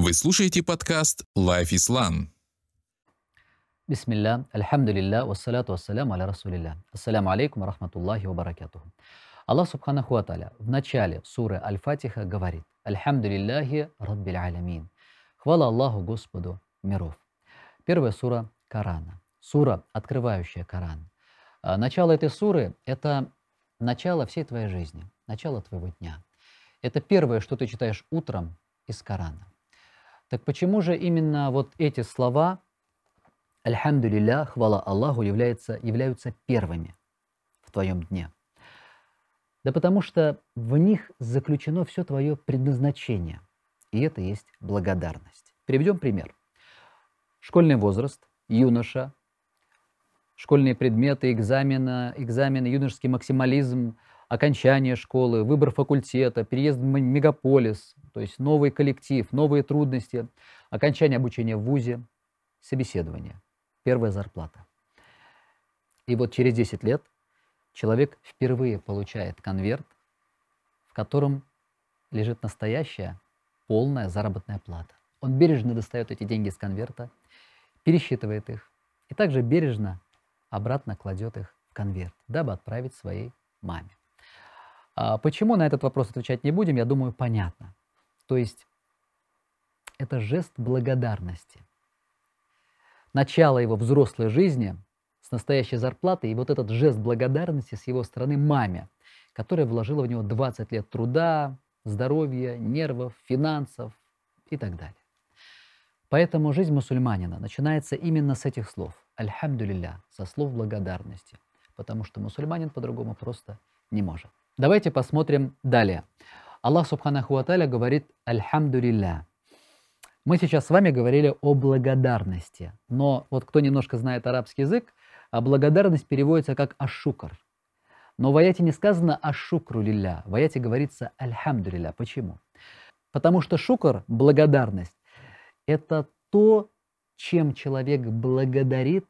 Вы слушаете подкаст Life Islam. Бисмилля, альхамдулилля, вассаляту вассаляму аля расулилля. Ассаляму алейкум рахматуллахи ва баракатуху. Аллах Субханаху Ва Тааля в начале суры Аль-Фатиха говорит «Альхамдулиллахи Раббил Алямин». Хвала Аллаху Господу миров. Первая сура Корана. Сура, открывающая Коран. А, начало этой суры – это начало всей твоей жизни, начало твоего дня. Это первое, что ты читаешь утром из Корана. Так почему же именно вот эти слова «Альхамдулилля», хвала Аллаху, являются, являются первыми в твоем дне? Да потому что в них заключено все твое предназначение, и это есть благодарность. Приведем пример. Школьный возраст, юноша, школьные предметы, экзамены, экзамены, юношеский максимализм, окончание школы, выбор факультета, переезд в мегаполис, то есть новый коллектив, новые трудности, окончание обучения в ВУЗе, собеседование, первая зарплата. И вот через 10 лет человек впервые получает конверт, в котором лежит настоящая полная заработная плата. Он бережно достает эти деньги из конверта, пересчитывает их и также бережно обратно кладет их в конверт, дабы отправить своей маме. А почему на этот вопрос отвечать не будем, я думаю, понятно. То есть это жест благодарности. Начало его взрослой жизни с настоящей зарплатой и вот этот жест благодарности с его стороны маме, которая вложила в него 20 лет труда, здоровья, нервов, финансов и так далее. Поэтому жизнь мусульманина начинается именно с этих слов. Альхамдулилля, со слов благодарности. Потому что мусульманин по-другому просто не может. Давайте посмотрим далее. Аллах Субханаху Аталя говорит «Альхамдулилля». Мы сейчас с вами говорили о благодарности. Но вот кто немножко знает арабский язык, а благодарность переводится как «ашукр». Но в аяте не сказано «ашукру лилля». В аяте говорится «альхамдулилля». Почему? Потому что шукр, благодарность, это то, чем человек благодарит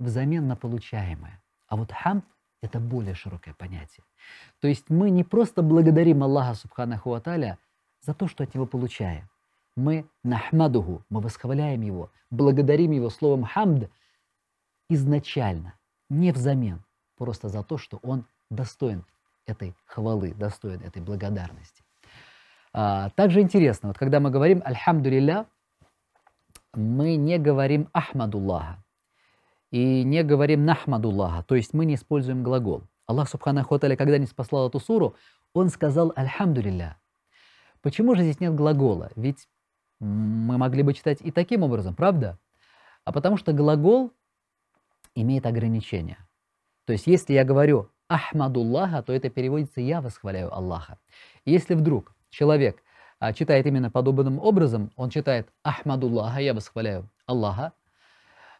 взамен на получаемое. А вот хамд это более широкое понятие. То есть мы не просто благодарим Аллаха Субханаху Аталя за то, что от Него получаем. Мы нахмадуху, мы восхваляем Его, благодарим Его словом хамд изначально, не взамен, просто за то, что Он достоин этой хвалы, достоин этой благодарности. А, также интересно, вот когда мы говорим «Альхамдулилля», мы не говорим «Ахмадуллаха», и не говорим нахмадуллаха, то есть мы не используем глагол. Аллах Субханаху Аталя, когда не спаслал эту суру, он сказал «Альхамдулилля». Почему же здесь нет глагола? Ведь мы могли бы читать и таким образом, правда? А потому что глагол имеет ограничения. То есть если я говорю «Ахмадуллаха», то это переводится «я восхваляю Аллаха». И если вдруг человек а, читает именно подобным образом, он читает «Ахмадуллаха», «я восхваляю Аллаха»,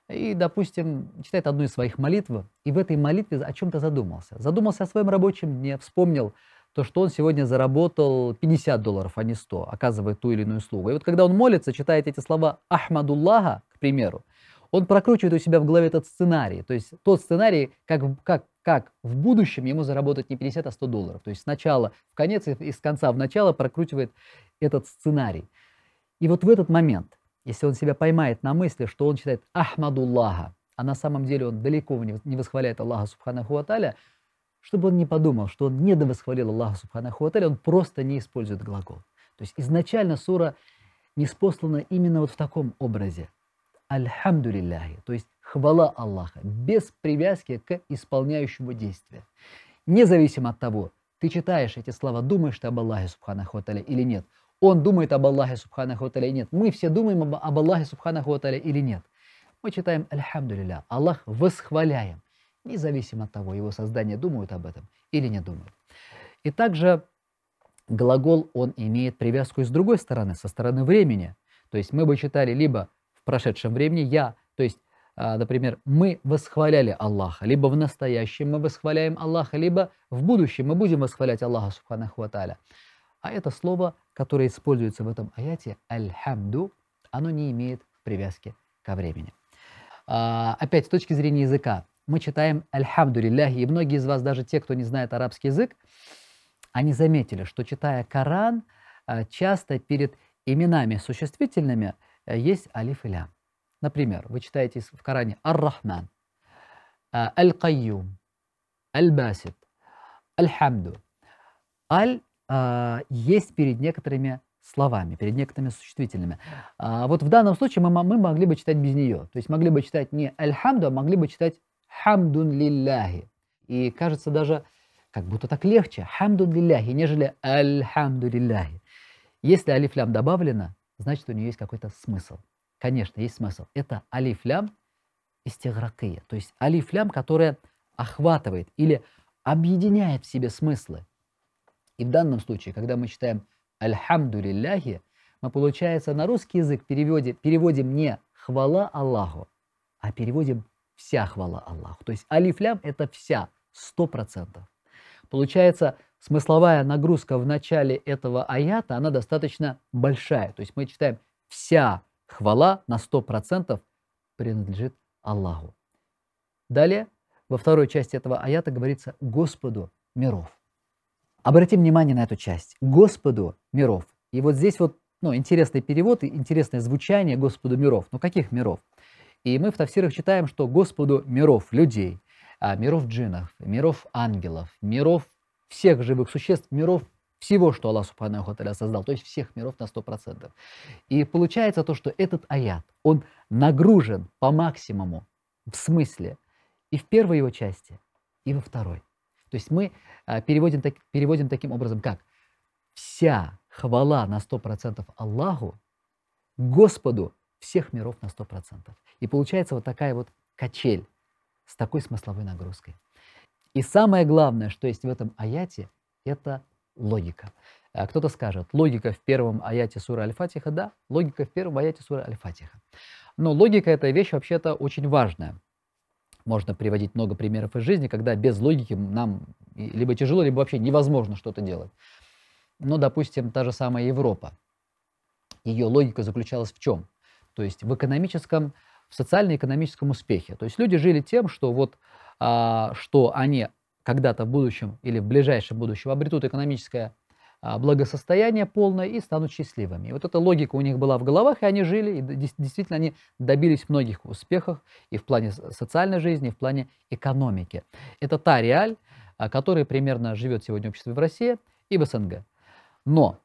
и, допустим, читает одну из своих молитв, и в этой молитве о чем-то задумался. Задумался о своем рабочем дне, вспомнил то, что он сегодня заработал 50 долларов, а не 100, оказывая ту или иную услугу. И вот когда он молится, читает эти слова «Ахмадуллаха», к примеру, он прокручивает у себя в голове этот сценарий. То есть тот сценарий, как, как, как в будущем ему заработать не 50, а 100 долларов. То есть сначала в конец и с конца в начало прокручивает этот сценарий. И вот в этот момент – если он себя поймает на мысли, что он считает Ахмадуллаха, а на самом деле он далеко не восхваляет Аллаха Субханаху Аталя, чтобы он не подумал, что он не довосхвалил Аллаха Субханаху Аталя, он просто не использует глагол. То есть изначально сура не спослана именно вот в таком образе. Альхамдулилляхи, то есть хвала Аллаха, без привязки к исполняющему действия. Независимо от того, ты читаешь эти слова, думаешь ты об Аллахе Субханаху Аталя или нет – он думает об Аллахе Субханаху или нет. Мы все думаем об, об Аллахе Субханаху или нет. Мы читаем Альхамдулилля. Аллах восхваляем. Независимо от того, его создание думают об этом или не думают. И также глагол, он имеет привязку и с другой стороны, со стороны времени. То есть мы бы читали либо в прошедшем времени «я», то есть, а, например, мы восхваляли Аллаха, либо в настоящем мы восхваляем Аллаха, либо в будущем мы будем восхвалять Аллаха Субханаху Аталя. А это слово, которое используется в этом аяте, аль-хамду, оно не имеет привязки ко времени. А, опять, с точки зрения языка, мы читаем аль-хамду лилляхи, и многие из вас, даже те, кто не знает арабский язык, они заметили, что читая Коран, а, часто перед именами существительными э, есть алиф и лям. Например, вы читаете в Коране Ар-Рахман, э, Аль-Кайюм, Аль-Басит, Аль-Хамду. Аль э, есть перед некоторыми словами, перед некоторыми существительными. А вот в данном случае мы, мы могли бы читать без нее. То есть могли бы читать не аль-хамду, а могли бы читать хамдун лилляхи. И кажется даже как будто так легче. Хамдун лилляхи, нежели альхамду лилляхи. Если алифлям добавлено, значит у нее есть какой-то смысл. Конечно, есть смысл. Это алифлям истигракия. То есть алифлям, которая охватывает или объединяет в себе смыслы. И в данном случае, когда мы читаем «Альхамду лилляхи», мы, получается, на русский язык переводим, переводим не «хвала Аллаху», а переводим «вся хвала Аллаху». То есть алифлям – это вся, сто процентов. Получается, смысловая нагрузка в начале этого аята, она достаточно большая. То есть мы читаем «вся хвала на сто процентов принадлежит Аллаху». Далее, во второй части этого аята говорится «Господу миров». Обратим внимание на эту часть. Господу миров. И вот здесь вот ну, интересный перевод, интересное звучание Господу миров. Ну каких миров? И мы в тафсирах читаем, что Господу миров, людей, а, миров джинов, миров ангелов, миров всех живых существ, миров всего, что Аллах Субхану Тааля создал, то есть всех миров на 100%. И получается то, что этот аят, он нагружен по максимуму в смысле и в первой его части, и во второй. То есть мы а, переводим, так, переводим таким образом, как вся хвала на 100% Аллаху, Господу всех миров на 100%. И получается вот такая вот качель с такой смысловой нагрузкой. И самое главное, что есть в этом аяте, это логика. А кто-то скажет, логика в первом аяте суры Аль-Фатиха, да, логика в первом аяте суры Аль-Фатиха. Но логика – это вещь вообще-то очень важная. Можно приводить много примеров из жизни, когда без логики нам либо тяжело, либо вообще невозможно что-то делать. Но, допустим, та же самая Европа. Ее логика заключалась в чем? То есть в экономическом, в социально-экономическом успехе. То есть люди жили тем, что вот а, что они когда-то в будущем или в ближайшем будущем обретут экономическое благосостояние полное и станут счастливыми. И вот эта логика у них была в головах, и они жили, и действительно они добились многих успехов и в плане социальной жизни, и в плане экономики. Это та реаль, а, которая примерно живет сегодня общество в России и в СНГ. Но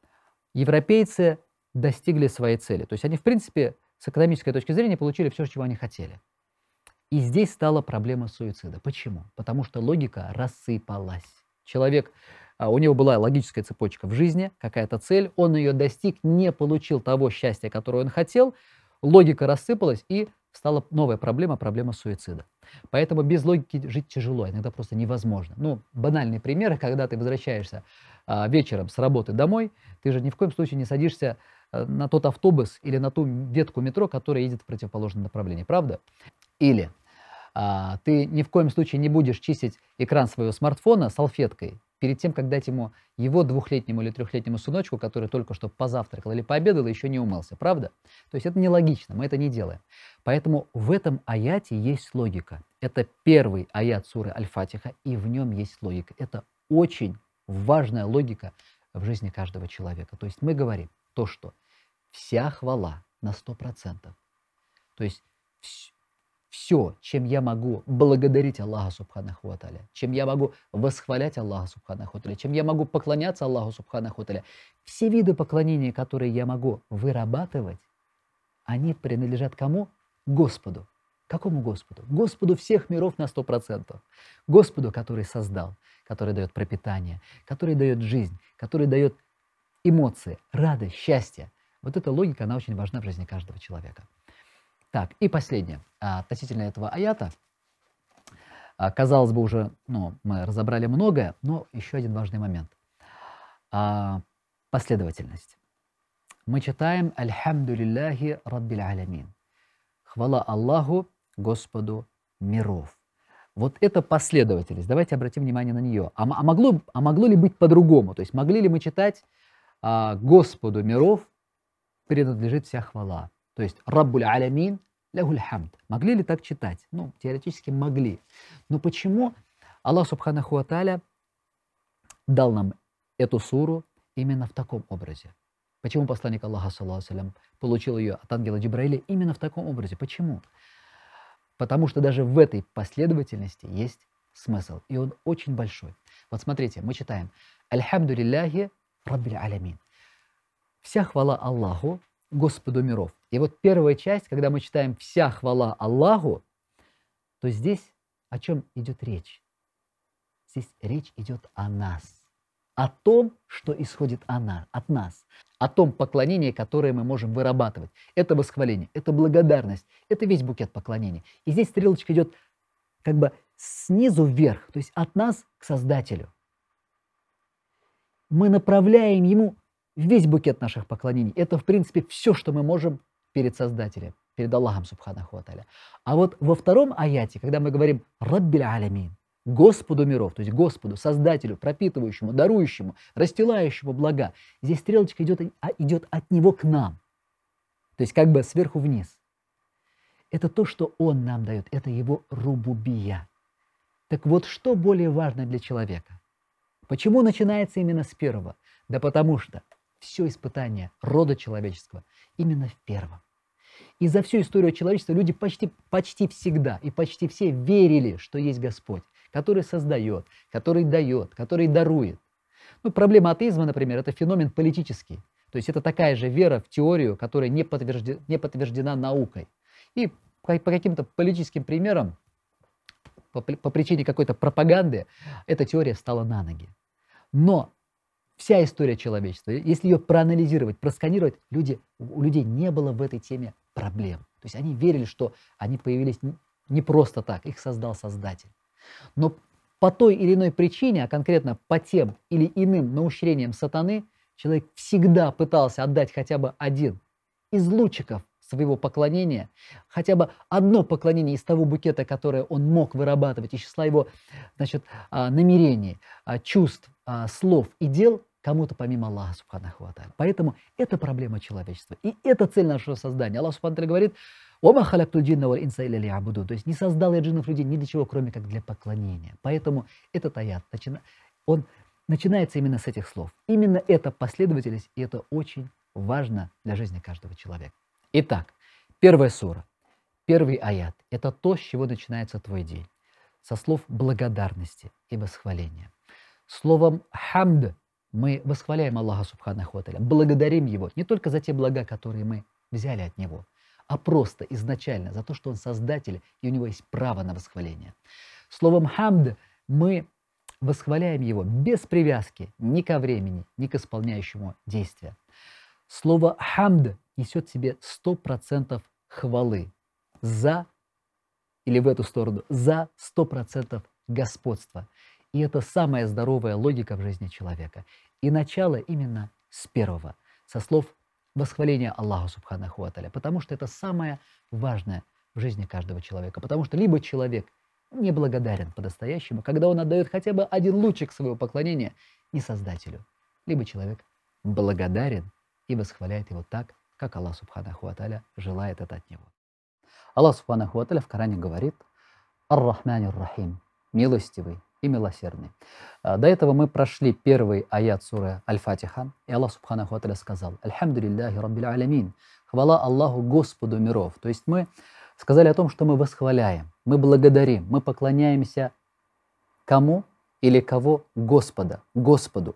европейцы достигли своей цели. То есть они, в принципе, с экономической точки зрения получили все, чего они хотели. И здесь стала проблема суицида. Почему? Потому что логика рассыпалась. Человек а, у него была логическая цепочка в жизни, какая-то цель, он ее достиг, не получил того счастья, которое он хотел, логика рассыпалась и стала новая проблема, проблема суицида. Поэтому без логики жить тяжело, иногда просто невозможно. Ну, банальные примеры, когда ты возвращаешься а, вечером с работы домой, ты же ни в коем случае не садишься а, на тот автобус или на ту ветку метро, которая едет в противоположном направлении, правда? Или а, ты ни в коем случае не будешь чистить экран своего смартфона салфеткой, перед тем, как дать ему его двухлетнему или трехлетнему сыночку, который только что позавтракал или пообедал и еще не умылся, правда? То есть это нелогично, мы это не делаем. Поэтому в этом аяте есть логика. Это первый аят суры Аль-Фатиха, и в нем есть логика. Это очень важная логика в жизни каждого человека. То есть мы говорим то, что вся хвала на 100%. То есть все, чем я могу благодарить Аллаха Субханаху Аталя, чем я могу восхвалять Аллаха Субханаху Аталя, чем я могу поклоняться Аллаху Субханаху Аталя, все виды поклонения, которые я могу вырабатывать, они принадлежат кому? Господу. Какому Господу? Господу всех миров на 100%. Господу, который создал, который дает пропитание, который дает жизнь, который дает эмоции, радость, счастье. Вот эта логика, она очень важна в жизни каждого человека. Так, и последнее. А, относительно этого аята. А, казалось бы, уже ну, мы разобрали многое, но еще один важный момент. А, последовательность. Мы читаем «Альхамдулиллахи Раббил Алямин». Хвала Аллаху, Господу миров. Вот это последовательность. Давайте обратим внимание на нее. А, а, могло, а могло ли быть по-другому? То есть могли ли мы читать а, Господу миров принадлежит вся хвала? То есть Раббуль Алямин, лягуль хамд. Могли ли так читать? Ну, теоретически могли. Но почему Аллах Субханаху Аталя дал нам эту суру именно в таком образе? Почему посланник Аллаха, саллаху получил ее от ангела Джибраиля именно в таком образе? Почему? Потому что даже в этой последовательности есть смысл, и он очень большой. Вот смотрите, мы читаем «Альхамду лилляхи раббиль алямин». Вся хвала Аллаху, Господу миров. И вот первая часть, когда мы читаем «Вся хвала Аллаху», то здесь о чем идет речь? Здесь речь идет о нас, о том, что исходит от нас, о том поклонении, которое мы можем вырабатывать. Это восхваление, это благодарность, это весь букет поклонений. И здесь стрелочка идет как бы снизу вверх, то есть от нас к Создателю. Мы направляем Ему весь букет наших поклонений. Это, в принципе, все, что мы можем перед Создателем, перед Аллахом Субханаху Аталя. А вот во втором аяте, когда мы говорим «Раббиль алямин», Господу миров, то есть Господу, Создателю, пропитывающему, дарующему, расстилающему блага. Здесь стрелочка идет, а, идет от Него к нам. То есть как бы сверху вниз. Это то, что Он нам дает, это Его рубубия. Так вот, что более важно для человека? Почему начинается именно с первого? Да потому что все испытание рода человеческого именно в первом. И за всю историю человечества люди почти, почти всегда и почти все верили, что есть Господь который создает, который дает, который дарует. Ну, проблема атеизма, например, это феномен политический. То есть это такая же вера в теорию, которая не, подтверждена, не подтверждена наукой. И по, каким-то политическим примерам, по, по причине какой-то пропаганды, эта теория стала на ноги. Но вся история человечества, если ее проанализировать, просканировать, люди, у людей не было в этой теме проблем. То есть они верили, что они появились не просто так, их создал Создатель. Но по той или иной причине, а конкретно по тем или иным наущрениям сатаны, человек всегда пытался отдать хотя бы один из лучиков своего поклонения, хотя бы одно поклонение из того букета, которое он мог вырабатывать, из числа его значит, а, намерений, а, чувств, а, слов и дел кому-то помимо Аллаха Субханаху Аталя. Поэтому это проблема человечества. И это цель нашего создания. Аллах Субхану говорит, Ома халяктуль джинна валь инса или абуду. То есть не создал я джиннов людей ни для чего, кроме как для поклонения. Поэтому этот аят, он начинается именно с этих слов. Именно эта последовательность, и это очень важно для жизни каждого человека. Итак, первая сура, первый аят – это то, с чего начинается твой день. Со слов благодарности и восхваления. Словом «хамд» мы восхваляем Аллаха Субханаху благодарим Его не только за те блага, которые мы взяли от Него – а просто изначально за то, что он создатель, и у него есть право на восхваление. Словом «хамд» мы восхваляем его без привязки ни ко времени, ни к исполняющему действия. Слово «хамд» несет в себе 100% хвалы за, или в эту сторону, за 100% господства. И это самая здоровая логика в жизни человека. И начало именно с первого, со слов восхваление Аллаху Субханаху Аталя, потому что это самое важное в жизни каждого человека. Потому что либо человек неблагодарен по-настоящему, когда он отдает хотя бы один лучик своего поклонения не Создателю, либо человек благодарен и восхваляет его так, как Аллах Субханаху Аталя желает это от него. Аллах Субханаху Аталя в Коране говорит «Ар-Рахманир Рахим» – милостивый, и милосердный. А, до этого мы прошли первый аят суры Аль-Фатиха, и Аллах Субханаху Аталя сказал «Альхамдулиллахи Раббил Алямин» – «Хвала Аллаху Господу миров». То есть мы сказали о том, что мы восхваляем, мы благодарим, мы поклоняемся кому или кого? Господа, Господу.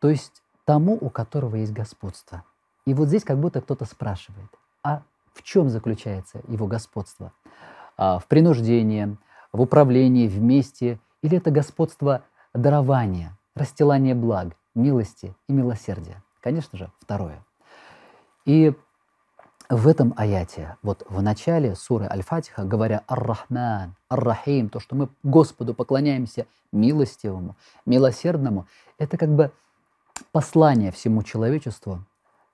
То есть тому, у которого есть господство. И вот здесь как будто кто-то спрашивает, а в чем заключается его господство? А, в принуждении, в управлении, вместе или это господство дарования, расстилания благ, милости и милосердия? Конечно же, второе. И в этом аяте, вот в начале суры Аль-Фатиха, говоря «Ар-Рахман», «Ар-Рахим», то, что мы Господу поклоняемся милостивому, милосердному, это как бы послание всему человечеству,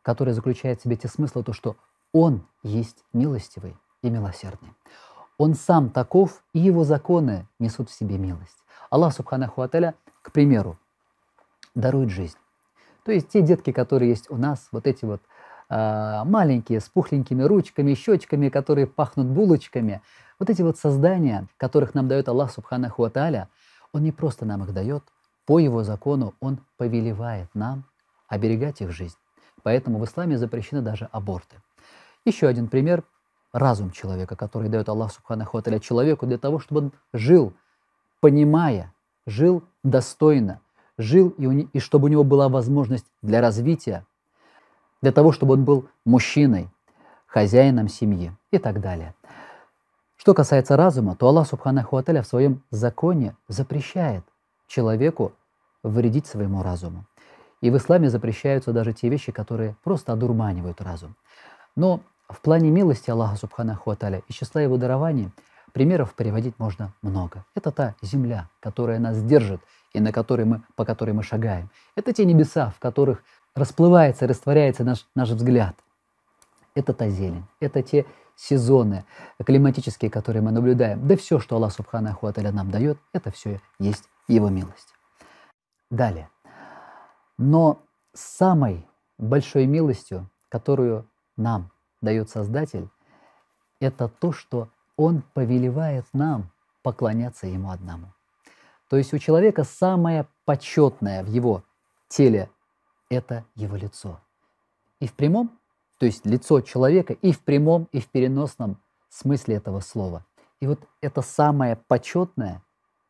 которое заключает в себе те смыслы, то, что Он есть милостивый и милосердный. Он сам таков, и его законы несут в себе милость. Аллах Субханаху Аталя, к примеру, дарует жизнь. То есть те детки, которые есть у нас, вот эти вот э, маленькие, с пухленькими ручками, щечками, которые пахнут булочками, вот эти вот создания, которых нам дает Аллах Субханаху Аталя, Он не просто нам их дает, по Его закону Он повелевает нам оберегать их жизнь, Поэтому в исламе запрещены даже аборты. Еще один пример – разум человека, который дает Аллах Субханаху Аталя человеку для того, чтобы он жил, понимая, жил достойно, жил и, у, и чтобы у него была возможность для развития, для того, чтобы он был мужчиной, хозяином семьи и так далее. Что касается разума, то Аллах Субханаху Аталя в своем законе запрещает человеку вредить своему разуму. И в исламе запрещаются даже те вещи, которые просто одурманивают разум. Но в плане милости Аллаха Субханаху Аталя и числа его дарований примеров приводить можно много. Это та земля, которая нас держит и на которой мы, по которой мы шагаем. Это те небеса, в которых расплывается, растворяется наш, наш взгляд. Это та зелень, это те сезоны климатические, которые мы наблюдаем. Да все, что Аллах Субханаху Аталя нам дает, это все есть Его милость. Далее. Но самой большой милостью, которую нам дает Создатель, это то, что Он повелевает нам поклоняться Ему одному. То есть у человека самое почетное в его теле – это его лицо. И в прямом, то есть лицо человека, и в прямом, и в переносном смысле этого слова. И вот это самое почетное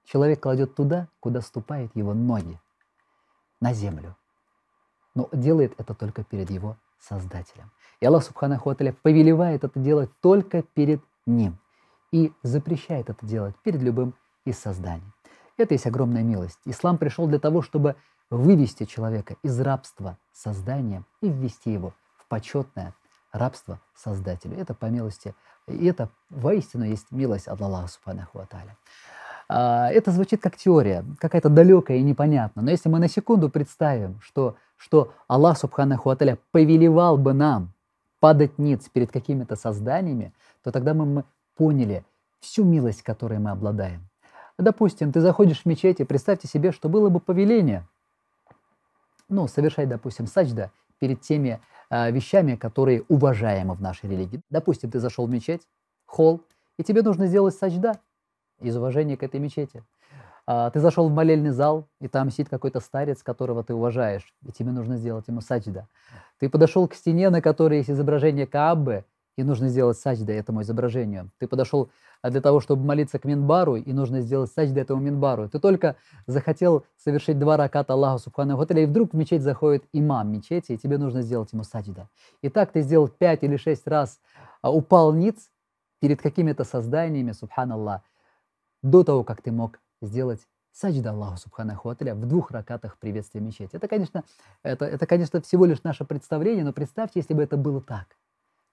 человек кладет туда, куда ступают его ноги, на землю. Но делает это только перед его Создателем. И Аллах Субханаху Аталя повелевает это делать только перед Ним и запрещает это делать перед любым из созданий. Это есть огромная милость. Ислам пришел для того, чтобы вывести человека из рабства созданием и ввести его в почетное рабство Создателю. Это по милости, и это воистину есть милость от Аллаха Субханаху Аталя. А, это звучит как теория, какая-то далекая и непонятная. Но если мы на секунду представим, что, что Аллах Субханаху Аталя повелевал бы нам падать ниц перед какими-то созданиями, то тогда мы, мы поняли всю милость, которой мы обладаем. Допустим, ты заходишь в мечеть, и представьте себе, что было бы повеление, ну, совершать, допустим, саджда перед теми э, вещами, которые уважаемы в нашей религии. Допустим, ты зашел в мечеть, холл, и тебе нужно сделать саджда из уважения к этой мечети. А, ты зашел в молельный зал, и там сидит какой-то старец, которого ты уважаешь, и тебе нужно сделать ему саджда. Ты подошел к стене, на которой есть изображение Каабы, и нужно сделать саджда этому изображению. Ты подошел а, для того, чтобы молиться к Минбару, и нужно сделать саджда этому Минбару. Ты только захотел совершить два раката Аллаху Субхану Хаталя, и вдруг в мечеть заходит имам мечети, и тебе нужно сделать ему саджда. И так ты сделал пять или шесть раз, а, упал ниц перед какими-то созданиями, субханаллах, до того, как ты мог сделать саджда Аллаху Субханаху Аталя в двух ракатах приветствия мечети. Это конечно, это, это, конечно, всего лишь наше представление, но представьте, если бы это было так.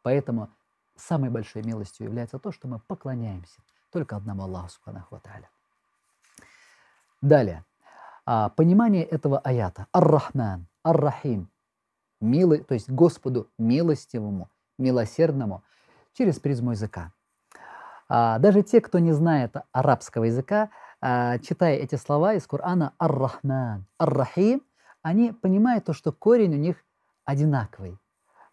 Поэтому самой большой милостью является то, что мы поклоняемся только одному Аллаху Субханаху Аталя. Далее. А, понимание этого аята. Ар-Рахман, Ар-Рахим. Милый, то есть Господу милостивому, милосердному через призму языка. А, даже те, кто не знает арабского языка, а, читая эти слова из Корана Ар-Рахман, Ар-Рахим, они понимают то, что корень у них одинаковый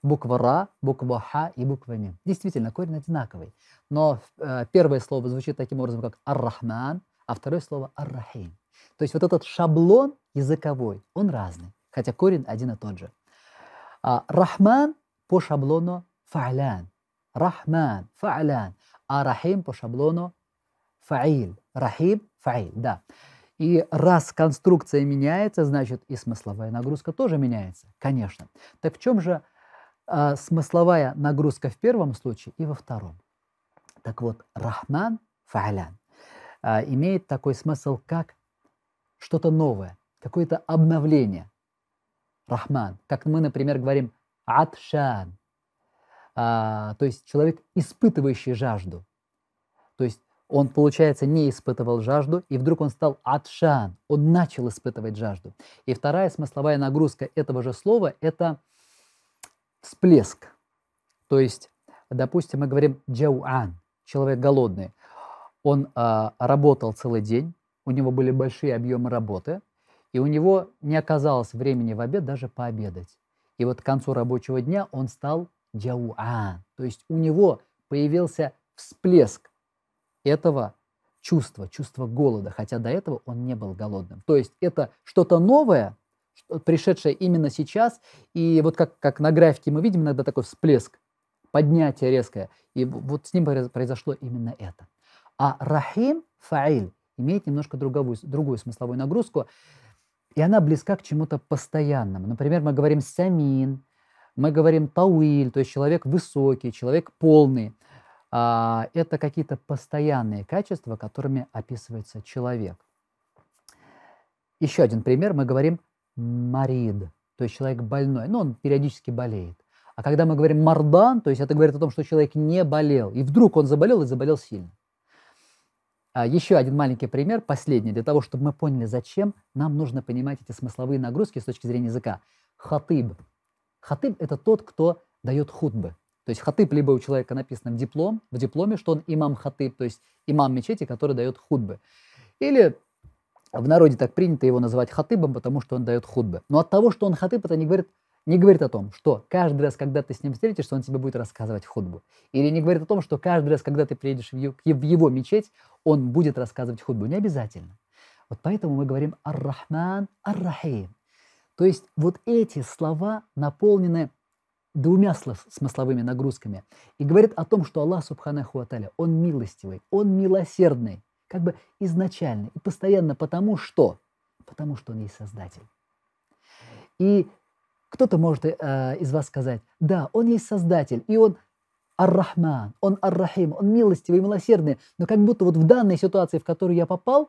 буква Ра, буква Ха и буква Мим. Действительно, корень одинаковый. Но э, первое слово звучит таким образом, как Ар-Рахман, а второе слово Ар-Рахим. То есть вот этот шаблон языковой, он разный, хотя корень один и тот же. А, рахман по шаблону фа'лян. Рахман, фа'лян. А рахим по шаблону фа'иль. Рахим, фа'иль, да. И раз конструкция меняется, значит и смысловая нагрузка тоже меняется, конечно. Так в чем же а, смысловая нагрузка в первом случае и во втором. Так вот, рахман, фа'лян, а, имеет такой смысл, как что-то новое, какое-то обновление. Рахман, как мы, например, говорим атшан, а, то есть человек, испытывающий жажду. То есть он, получается, не испытывал жажду, и вдруг он стал атшан, он начал испытывать жажду. И вторая смысловая нагрузка этого же слова – это всплеск. То есть, допустим, мы говорим джауан, человек голодный. Он а, работал целый день, у него были большие объемы работы, и у него не оказалось времени в обед даже пообедать. И вот к концу рабочего дня он стал джауан, то есть у него появился всплеск этого чувства, чувства голода, хотя до этого он не был голодным. То есть это что-то новое, пришедшее именно сейчас. И вот как, как на графике мы видим иногда такой всплеск, поднятие резкое. И вот с ним произошло именно это. А рахим, фаиль, имеет немножко другую, другую смысловую нагрузку, и она близка к чему-то постоянному. Например, мы говорим самин, мы говорим тауиль, то есть человек высокий, человек полный. А, это какие-то постоянные качества, которыми описывается человек. Еще один пример, мы говорим марид, то есть человек больной, но он периодически болеет. А когда мы говорим мардан, то есть это говорит о том, что человек не болел, и вдруг он заболел и заболел сильно. А еще один маленький пример, последний, для того, чтобы мы поняли, зачем нам нужно понимать эти смысловые нагрузки с точки зрения языка. Хатыб. Хатыб – это тот, кто дает худбы. То есть хатыб либо у человека написано в, диплом, в дипломе, что он имам хатыб, то есть имам мечети, который дает худбы. Или в народе так принято его называть хатыбом, потому что он дает худбы. Но от того, что он хатыб, это не говорит, не говорит о том, что каждый раз, когда ты с ним встретишься, он тебе будет рассказывать худбу. Или не говорит о том, что каждый раз, когда ты приедешь в его мечеть, он будет рассказывать худбу. Не обязательно. Вот поэтому мы говорим «Ар-Рахман, Ар-Рахим». То есть вот эти слова наполнены двумя смысловыми нагрузками и говорят о том, что Аллах Субханаху Аталя, Он милостивый, Он милосердный, как бы изначально и постоянно потому что? Потому что Он есть Создатель. И кто-то может э, из вас сказать, да, Он есть Создатель, и Он Ар-Рахман, Он Ар-Рахим, Он милостивый милосердный, но как будто вот в данной ситуации, в которую я попал,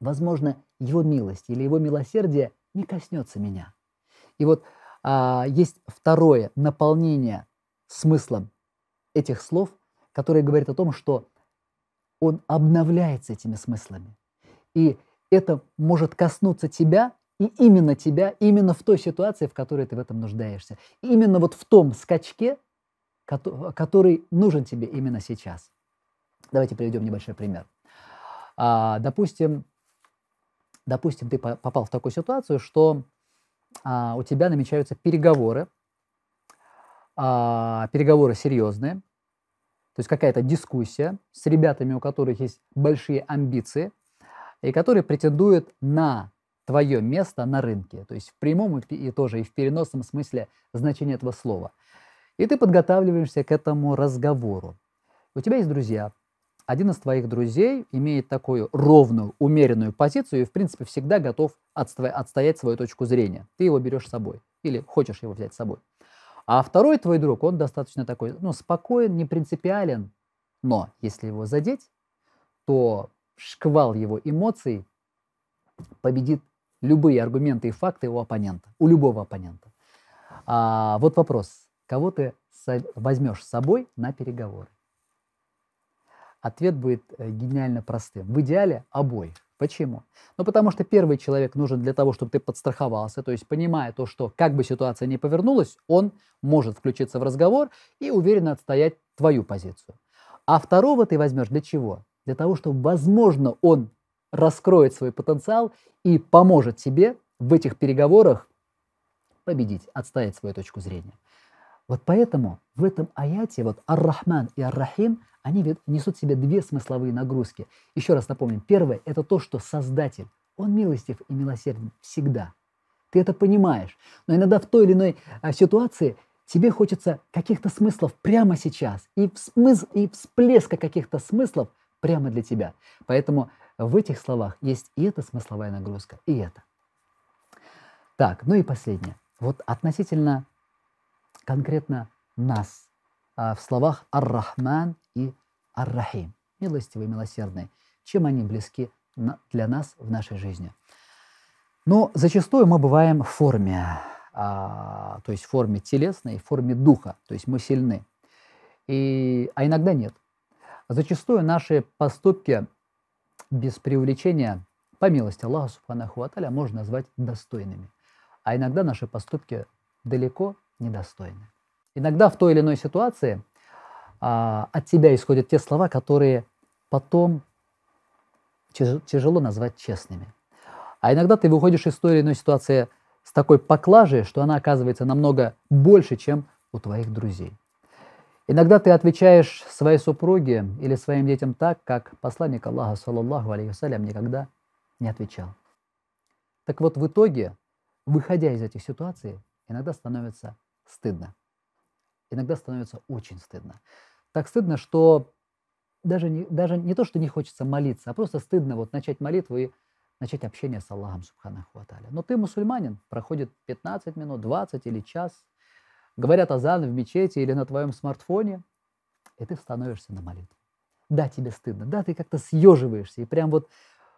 возможно, Его милость или Его милосердие не коснется меня. И вот а, есть второе наполнение смыслом этих слов, которое говорит о том, что он обновляется этими смыслами. И это может коснуться тебя, и именно тебя, именно в той ситуации, в которой ты в этом нуждаешься. И именно вот в том скачке, который нужен тебе именно сейчас. Давайте приведем небольшой пример. А, допустим, допустим, ты попал в такую ситуацию, что а, у тебя намечаются переговоры, а, переговоры серьезные, то есть какая-то дискуссия с ребятами, у которых есть большие амбиции, и которые претендуют на твое место на рынке, то есть в прямом и тоже и в переносном смысле значения этого слова – и ты подготавливаешься к этому разговору. У тебя есть друзья. Один из твоих друзей имеет такую ровную, умеренную позицию и, в принципе, всегда готов отсто- отстоять свою точку зрения. Ты его берешь с собой или хочешь его взять с собой. А второй твой друг, он достаточно такой, ну, спокоен, не принципиален, но если его задеть, то шквал его эмоций победит любые аргументы и факты у оппонента, у любого оппонента. А, вот вопрос. Кого ты возьмешь с собой на переговоры? Ответ будет э, гениально простым. В идеале обоих. Почему? Ну, потому что первый человек нужен для того, чтобы ты подстраховался, то есть понимая то, что как бы ситуация ни повернулась, он может включиться в разговор и уверенно отстоять твою позицию. А второго ты возьмешь для чего? Для того, чтобы, возможно, он раскроет свой потенциал и поможет тебе в этих переговорах победить, отстоять свою точку зрения. Вот поэтому в этом аяте вот Ар-Рахман и Ар-Рахим, они несут в себе две смысловые нагрузки. Еще раз напомним. Первое – это то, что Создатель, Он милостив и милосерден всегда. Ты это понимаешь. Но иногда в той или иной а, ситуации тебе хочется каких-то смыслов прямо сейчас и, смысл, и всплеска каких-то смыслов прямо для тебя. Поэтому в этих словах есть и эта смысловая нагрузка, и это. Так, ну и последнее. Вот относительно конкретно нас а в словах Ар-Рахман и Ар-Рахим, милостивый, милосердный. Чем они близки для нас в нашей жизни? Но зачастую мы бываем в форме, а, то есть в форме телесной, в форме духа, то есть мы сильны. И, а иногда нет. Зачастую наши поступки без преувеличения, по милости Аллаха Субханаху Аталя, можно назвать достойными. А иногда наши поступки далеко недостойны. Иногда в той или иной ситуации а, от тебя исходят те слова, которые потом тяжело назвать честными. А иногда ты выходишь из той или иной ситуации с такой поклажей, что она оказывается намного больше, чем у твоих друзей. Иногда ты отвечаешь своей супруге или своим детям так, как посланник Аллаха, саллаллаху алейхи никогда не отвечал. Так вот, в итоге выходя из этих ситуаций, иногда становится стыдно. Иногда становится очень стыдно. Так стыдно, что даже не, даже не то, что не хочется молиться, а просто стыдно вот начать молитву и начать общение с Аллахом Субханаху Аталя. Но ты мусульманин, проходит 15 минут, 20 или час, говорят азан в мечети или на твоем смартфоне, и ты становишься на молитву. Да, тебе стыдно, да, ты как-то съеживаешься, и прям вот,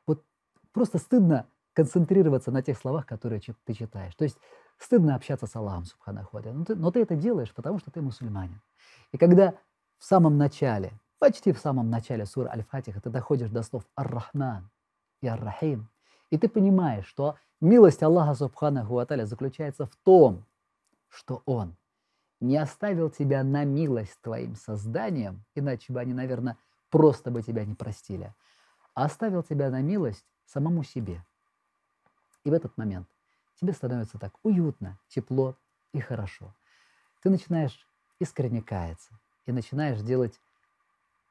вот просто стыдно концентрироваться на тех словах, которые ты читаешь. То есть стыдно общаться с Аллахом Субханаху но ты, но ты это делаешь, потому что ты мусульманин. И когда в самом начале, почти в самом начале сура Аль-Фатиха ты доходишь до слов Ар-Рахман и Ар-Рахим, и ты понимаешь, что милость Аллаха Субханаху Аталя заключается в том, что Он не оставил тебя на милость твоим созданием, иначе бы они, наверное, просто бы тебя не простили, а оставил тебя на милость самому себе. И в этот момент тебе становится так уютно, тепло и хорошо. Ты начинаешь искренне каяться и начинаешь делать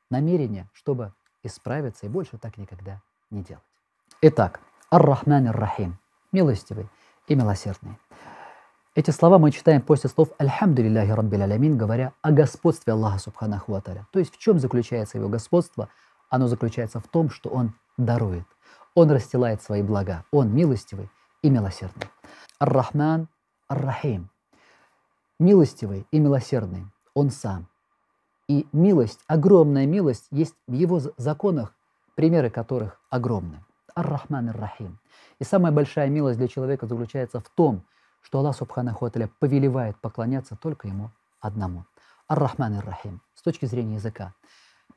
намерение, чтобы исправиться и больше так никогда не делать. Итак, Ар-Рахман Ар-Рахим, милостивый и милосердный. Эти слова мы читаем после слов «Альхамду лилляхи раббил алямин», говоря о господстве Аллаха Субханаху Аталя. То есть в чем заключается его господство? Оно заключается в том, что он дарует. Он расстилает свои блага. Он милостивый и милосердный. Ар-Рахман, Ар-Рахим. Милостивый и милосердный. Он сам. И милость, огромная милость, есть в его законах, примеры которых огромны. Ар-Рахман Ар-Рахим. И самая большая милость для человека заключается в том, что Аллах Субханаху Аталя повелевает поклоняться только Ему одному. Ар-Рахман Ар-Рахим. С точки зрения языка.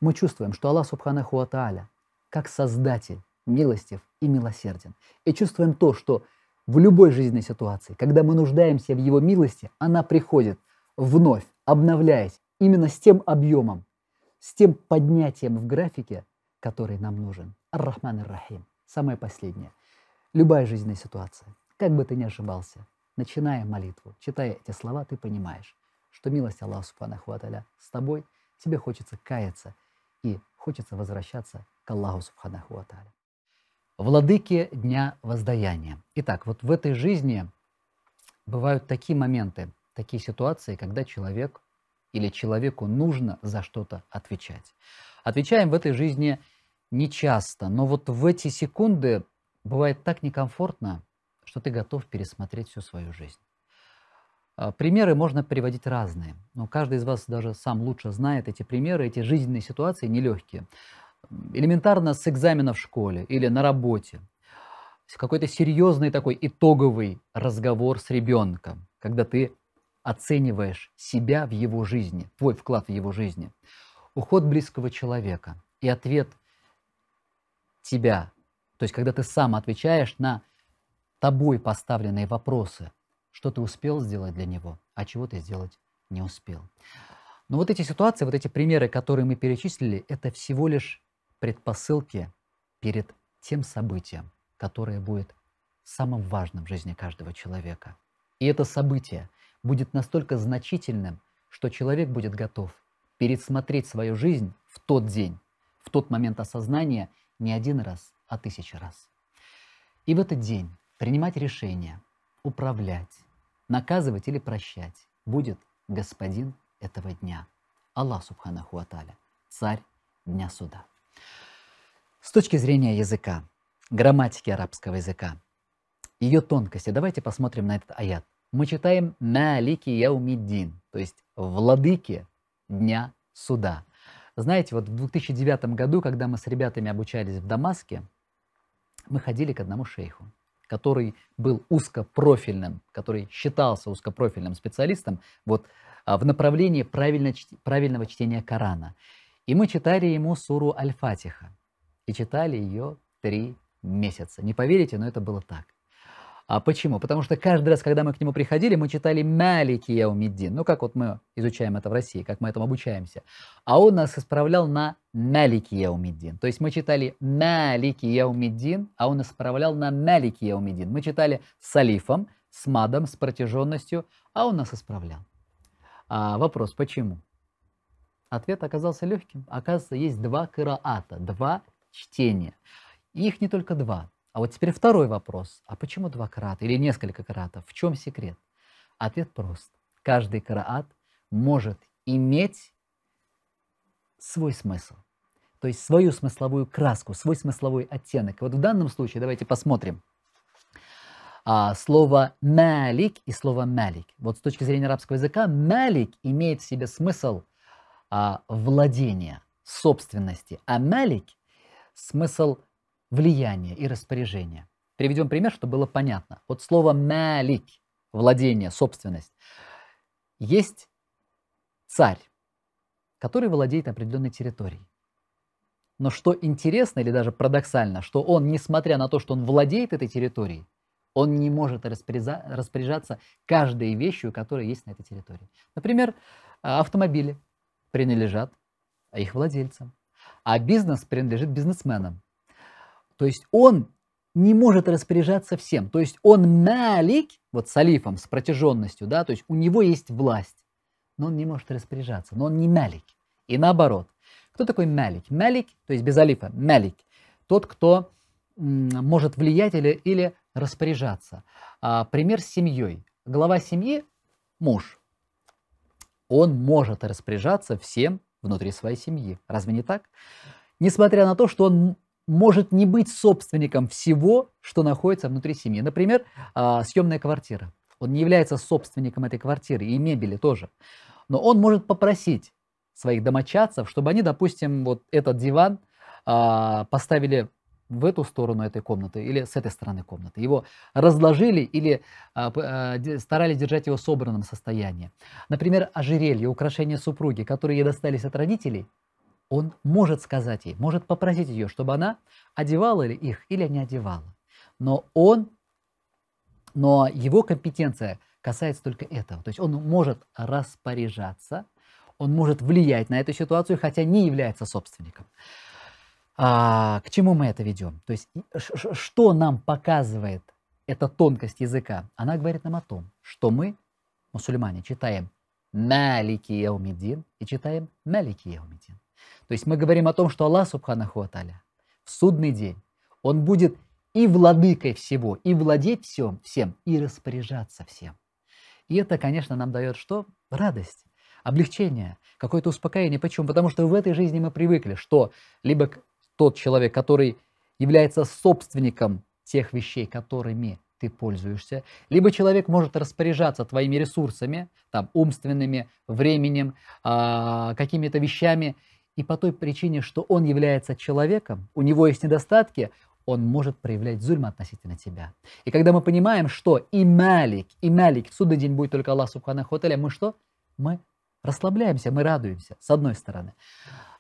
Мы чувствуем, что Аллах Субханаху Аталя, как Создатель, милостив и милосерден. И чувствуем то, что в любой жизненной ситуации, когда мы нуждаемся в Его милости, она приходит вновь, обновляясь именно с тем объемом, с тем поднятием в графике, который нам нужен. Ар-Рахман Ар-Рахим. Самое последнее. Любая жизненная ситуация, как бы ты ни ошибался, начиная молитву, читая эти слова, ты понимаешь, что милость Аллаха Субханаху Аталя с тобой, тебе хочется каяться и хочется возвращаться к Аллаху Субханаху Аталя. Владыки Дня Воздаяния. Итак, вот в этой жизни бывают такие моменты, такие ситуации, когда человек или человеку нужно за что-то отвечать. Отвечаем в этой жизни не часто, но вот в эти секунды бывает так некомфортно, что ты готов пересмотреть всю свою жизнь. А, примеры можно приводить разные, но каждый из вас даже сам лучше знает эти примеры, эти жизненные ситуации нелегкие. Элементарно с экзамена в школе или на работе. Какой-то серьезный такой итоговый разговор с ребенком, когда ты оцениваешь себя в его жизни, твой вклад в его жизни. Уход близкого человека и ответ тебя, то есть когда ты сам отвечаешь на тобой поставленные вопросы, что ты успел сделать для него, а чего ты сделать не успел. Но вот эти ситуации, вот эти примеры, которые мы перечислили, это всего лишь предпосылки перед тем событием, которое будет самым важным в жизни каждого человека. И это событие – будет настолько значительным, что человек будет готов пересмотреть свою жизнь в тот день, в тот момент осознания не один раз, а тысячи раз. И в этот день принимать решения, управлять, наказывать или прощать будет господин этого дня. Аллах Субханаху Аталя, царь Дня Суда. С точки зрения языка, грамматики арабского языка, ее тонкости, давайте посмотрим на этот аят мы читаем «Малики яумиддин», то есть «Владыки Дня Суда». Знаете, вот в 2009 году, когда мы с ребятами обучались в Дамаске, мы ходили к одному шейху, который был узкопрофильным, который считался узкопрофильным специалистом вот, а, в направлении правильно, правильного чтения Корана. И мы читали ему суру Аль-Фатиха. Читали ее три месяца. Не поверите, но это было так. А почему? Потому что каждый раз, когда мы к нему приходили, мы читали «Малики Яумиддин». Ну, как вот мы изучаем это в России, как мы этому обучаемся. А он нас исправлял на «Малики Яумиддин». То есть мы читали «Малики Яумиддин», а он исправлял на «Малики Яумиддин». Мы читали с алифом, с мадом, с протяженностью, а он нас исправлял. А вопрос, почему? Ответ оказался легким. Оказывается, есть два кираата, два чтения. их не только два. А вот теперь второй вопрос. А почему два карата или несколько каратов? В чем секрет? Ответ прост. Каждый караат может иметь свой смысл. То есть свою смысловую краску, свой смысловой оттенок. Вот в данном случае давайте посмотрим. А, слово «малик» и слово «малик». Вот с точки зрения арабского языка «малик» имеет в себе смысл а, владения, собственности, а «малик» – смысл влияния и распоряжения. Приведем пример, чтобы было понятно. Вот слово «малик» – владение, собственность. Есть царь, который владеет определенной территорией. Но что интересно или даже парадоксально, что он, несмотря на то, что он владеет этой территорией, он не может распоряжаться каждой вещью, которая есть на этой территории. Например, а, автомобили принадлежат их владельцам, а бизнес принадлежит бизнесменам. То есть он не может распоряжаться всем. То есть он малик, вот с алифом, с протяженностью, да, то есть у него есть власть, но он не может распоряжаться, но он не малик. И наоборот. Кто такой малик? Малик, то есть без алифа, малик, тот, кто может влиять или, или распоряжаться. А, пример с семьей. Глава семьи – муж. Он может распоряжаться всем внутри своей семьи. Разве не так? Несмотря на то, что он может не быть собственником всего, что находится внутри семьи. Например, а, съемная квартира. Он не является собственником этой квартиры и мебели тоже. Но он может попросить своих домочадцев, чтобы они, допустим, вот этот диван а, поставили в эту сторону этой комнаты или с этой стороны комнаты. Его разложили или а, старались держать его в собранном состоянии. Например, ожерелье, украшения супруги, которые ей достались от родителей, он может сказать ей, может попросить ее, чтобы она одевала ли их или не одевала. Но он, но его компетенция касается только этого. То есть он может распоряжаться, он может влиять на эту ситуацию, хотя не является собственником. А, к чему мы это ведем? То есть что нам показывает эта тонкость языка? Она говорит нам о том, что мы, мусульмане, читаем Малики Яумидин и читаем Малики Яумидин. То есть мы говорим о том, что Аллах Субханаху Аталя в судный день, Он будет и владыкой всего, и владеть всем, всем, и распоряжаться всем. И это, конечно, нам дает что? Радость, облегчение, какое-то успокоение. Почему? Потому что в этой жизни мы привыкли, что либо тот человек, который является собственником тех вещей, которыми ты пользуешься, либо человек может распоряжаться твоими ресурсами, там, умственными, временем, э, какими-то вещами, и по той причине, что он является человеком, у него есть недостатки, он может проявлять зульм относительно тебя. И когда мы понимаем, что и Малик, и Малик, судный день будет только Аллах Субханаху мы что? Мы расслабляемся, мы радуемся, с одной стороны.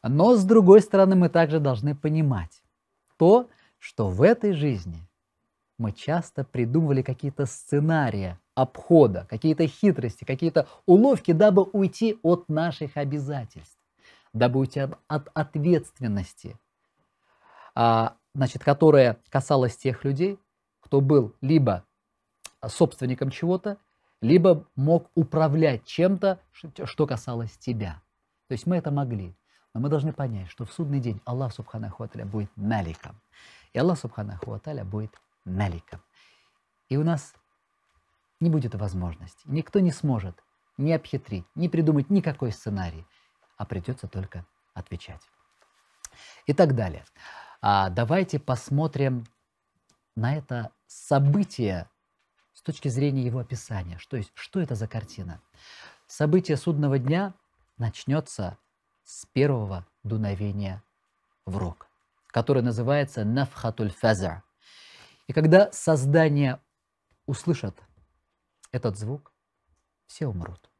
Но с другой стороны, мы также должны понимать то, что в этой жизни мы часто придумывали какие-то сценарии обхода, какие-то хитрости, какие-то уловки, дабы уйти от наших обязательств, дабы уйти от, от ответственности, а, значит, которая касалась тех людей, кто был либо собственником чего-то, либо мог управлять чем-то, что касалось тебя. То есть мы это могли. Но мы должны понять, что в судный день Аллах Субханаху Аталя будет маликом. И Аллах Субханаху Аталя будет маликом. И у нас не будет возможности. Никто не сможет ни обхитрить, ни придумать никакой сценарий, а придется только отвечать. И так далее. А давайте посмотрим на это событие с точки зрения его описания. Что, есть, что это за картина? Событие судного дня начнется с первого дуновения в рог, который называется нафхатуль фаза. И когда создание услышат этот звук, все умрут.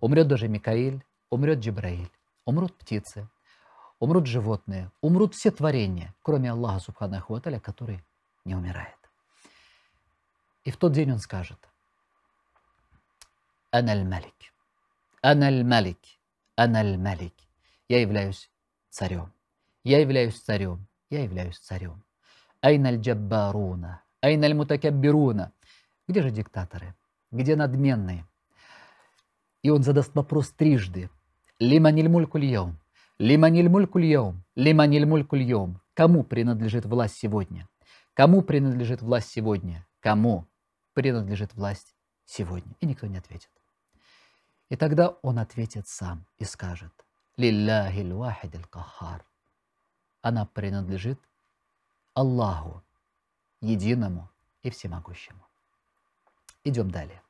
Умрет даже Микаиль, умрет Джибраиль, умрут птицы, умрут животные, умрут все творения, кроме Аллаха Субханаху Аталя, который не умирает. И в тот день он скажет, «Аналь Малик, Аналь Малик, Аналь Малик, я являюсь царем. Я являюсь царем. Я являюсь царем. Айналь джаббаруна. Айналь мутакаббируна. Где же диктаторы? Где надменные? И он задаст вопрос трижды. Лиманиль мулькуль яум. Лиманиль мулькуль яум. Лиманиль мулькуль яум. Кому принадлежит власть сегодня? Кому принадлежит власть сегодня? Кому принадлежит власть сегодня? И никто не ответит. И тогда он ответит сам и скажет, «Лилляхи вахид кахар». Она принадлежит Аллаху, единому и всемогущему. Идем далее.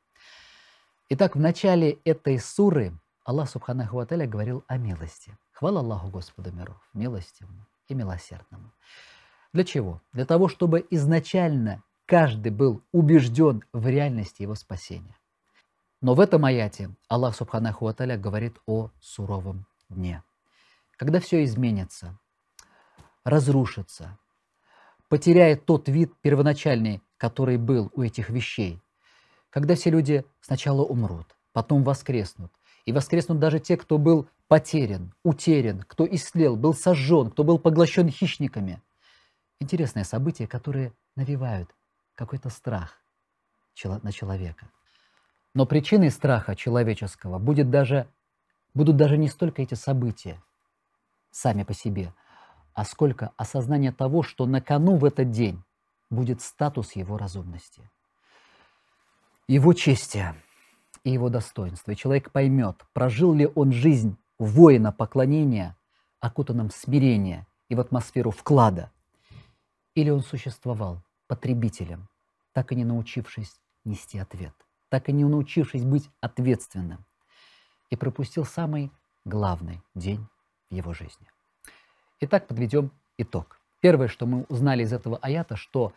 Итак, в начале этой суры Аллах Субханаху Аталя говорил о милости. Хвала Аллаху Господу миров, милостивому и милосердному. Для чего? Для того, чтобы изначально каждый был убежден в реальности его спасения. Но в этом аяте Аллах Субханаху Аталя говорит о суровом дне. Когда все изменится, разрушится, потеряет тот вид первоначальный, который был у этих вещей. Когда все люди сначала умрут, потом воскреснут, и воскреснут даже те, кто был потерян, утерян, кто истлел, был сожжен, кто был поглощен хищниками. Интересное событие, которое навевают какой-то страх на человека. Но причиной страха человеческого будет даже, будут даже не столько эти события сами по себе, а сколько осознание того, что на кону в этот день будет статус его разумности, его чести и его достоинства. И человек поймет, прожил ли он жизнь воина поклонения, окутанном смирения и в атмосферу вклада, или он существовал потребителем, так и не научившись нести ответ, так и не научившись быть ответственным, и пропустил самый главный день в его жизни. Итак, подведем итог. Первое, что мы узнали из этого аята, что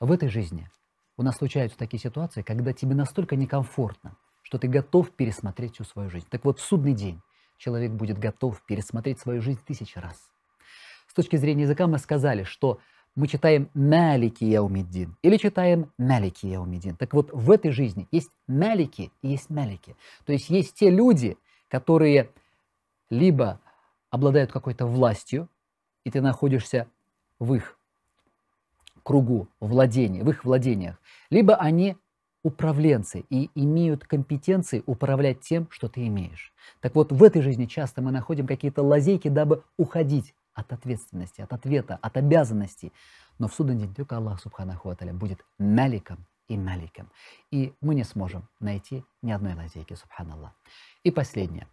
в этой жизни у нас случаются такие ситуации, когда тебе настолько некомфортно, что ты готов пересмотреть всю свою жизнь. Так вот, в судный день человек будет готов пересмотреть свою жизнь тысячи раз. С точки зрения языка мы сказали, что мы читаем «Малики Яумиддин» или читаем «Малики Яумиддин». Так вот, в этой жизни есть «Малики» и есть «Малики». То есть есть те люди, которые либо обладают какой-то властью, и ты находишься в их кругу владения, в их владениях, либо они управленцы и имеют компетенции управлять тем, что ты имеешь. Так вот, в этой жизни часто мы находим какие-то лазейки, дабы уходить от ответственности, от ответа, от обязанностей. Но в судный день только Аллах Субханаху Аталя будет маликом и маликом. И мы не сможем найти ни одной лазейки, Субханаллах. И последнее.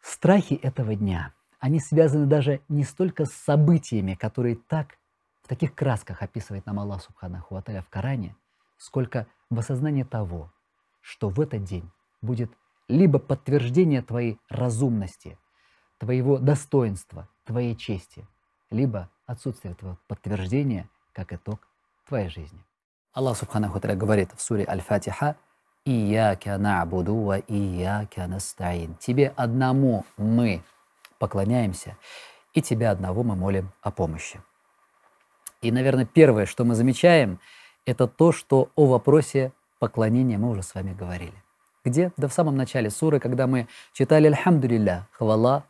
Страхи этого дня – они связаны даже не столько с событиями, которые так, в таких красках описывает нам Аллах Субханаху Аталя в Коране, сколько в осознании того, что в этот день будет либо подтверждение твоей разумности, твоего достоинства, твоей чести, либо отсутствие этого подтверждения как итог твоей жизни. Аллах Субханаху Аталя говорит в суре Аль-Фатиха «Ияка на'буду ва ияка настаин». Тебе одному мы поклоняемся, и Тебя одного мы молим о помощи. И, наверное, первое, что мы замечаем, это то, что о вопросе поклонения мы уже с вами говорили. Где? Да в самом начале суры, когда мы читали «Альхамдулилля», «Хвала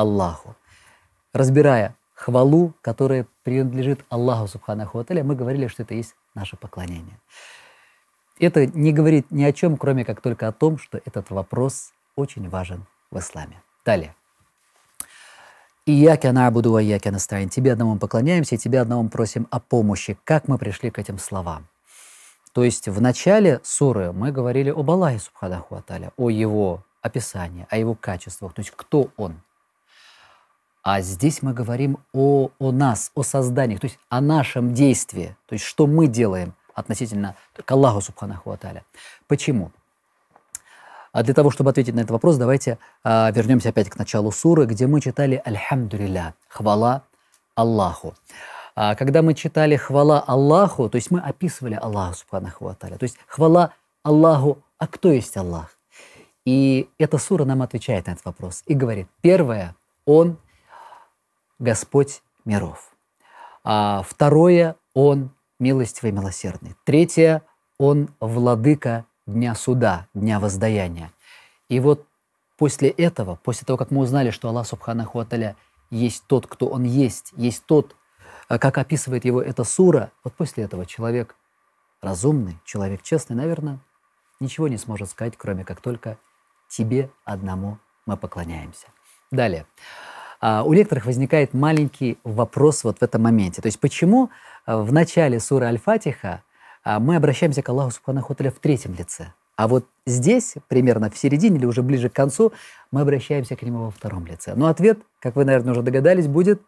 Аллаху». Разбирая хвалу, которая принадлежит Аллаху Субханаху Аталя, мы говорили, что это есть наше поклонение. Это не говорит ни о чем, кроме как только о том, что этот вопрос очень важен в исламе. Далее. «Ияка набуду, а ияка настаин». Тебе одному поклоняемся, и тебе одному просим о помощи. Как мы пришли к этим словам? То есть в начале суры мы говорили об Аллахе Субханаху Аталя, о его описании, о его качествах, то есть кто он. А здесь мы говорим о, о нас, о создании, то есть о нашем действии, то есть что мы делаем относительно к Аллаху Субханаху Аталя. Почему? А для того, чтобы ответить на этот вопрос, давайте а, вернемся опять к началу суры, где мы читали «Альхамдулилля» – «Хвала Аллаху». А, когда мы читали «Хвала Аллаху», то есть мы описывали Аллаху Субханаху Аталя, то есть «Хвала Аллаху», а кто есть Аллах? И эта сура нам отвечает на этот вопрос и говорит, первое, Он – Господь миров. А второе, Он милостивый и милосердный. Третье, Он владыка дня суда, дня воздаяния. И вот после этого, после того, как мы узнали, что Аллах Субханаху Аталя есть тот, кто Он есть, есть тот, э, как описывает его эта сура, вот после этого человек разумный, человек честный, наверное, ничего не сможет сказать, кроме как только тебе одному мы поклоняемся. Далее. А, у некоторых возникает маленький вопрос вот в этом моменте. То есть почему в начале суры Аль-Фатиха а, мы обращаемся к Аллаху Субханаху в третьем лице. А вот здесь, примерно в середине или уже ближе к концу, мы обращаемся к нему во втором лице. Но ответ, как вы, наверное, уже догадались, будет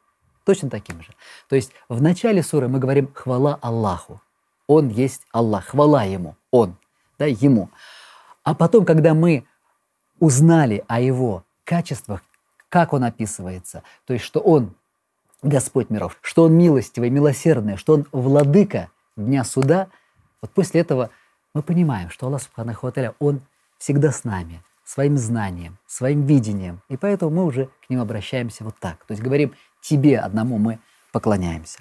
точно таким же. То есть в начале суры мы говорим «хвала Аллаху». Он есть Аллах, хвала Ему, Он, да, Ему. А потом, когда мы узнали о Его качествах, как Он описывается, то есть что Он Господь миров, что Он милостивый, милосердный, что Он владыка Дня Суда, вот после этого мы понимаем, что Аллах Субханаху Он всегда с нами, своим знанием, своим видением. И поэтому мы уже к Ним обращаемся вот так. То есть говорим, Тебе одному мы поклоняемся.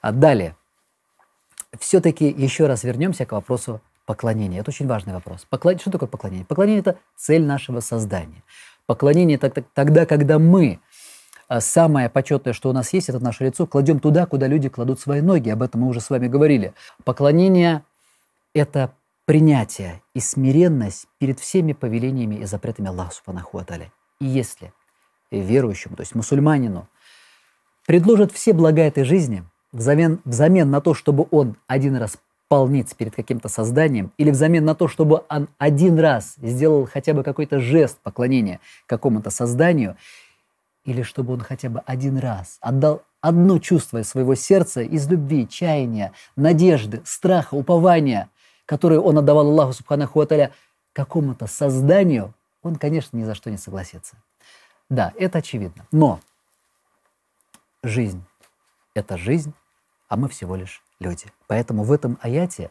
А далее. Все-таки еще раз вернемся к вопросу поклонения. Это очень важный вопрос. Поклон... Что такое поклонение? Поклонение – это цель нашего создания. Поклонение – тогда, когда мы а самое почетное, что у нас есть, это наше лицо, кладем туда, куда люди кладут свои ноги. Об этом мы уже с вами говорили. Поклонение – это принятие и смиренность перед всеми повелениями и запретами Аллаха Субханаху Аталя. И если верующему, то есть мусульманину, предложат все блага этой жизни взамен, взамен на то, чтобы он один раз полниц перед каким-то созданием, или взамен на то, чтобы он один раз сделал хотя бы какой-то жест поклонения какому-то созданию, или чтобы он хотя бы один раз отдал одно чувство из своего сердца из любви, чаяния, надежды, страха, упования, которые он отдавал Аллаху Субханаху Аталя какому-то созданию, он, конечно, ни за что не согласится. Да, это очевидно. Но жизнь – это жизнь, а мы всего лишь люди. Поэтому в этом аяте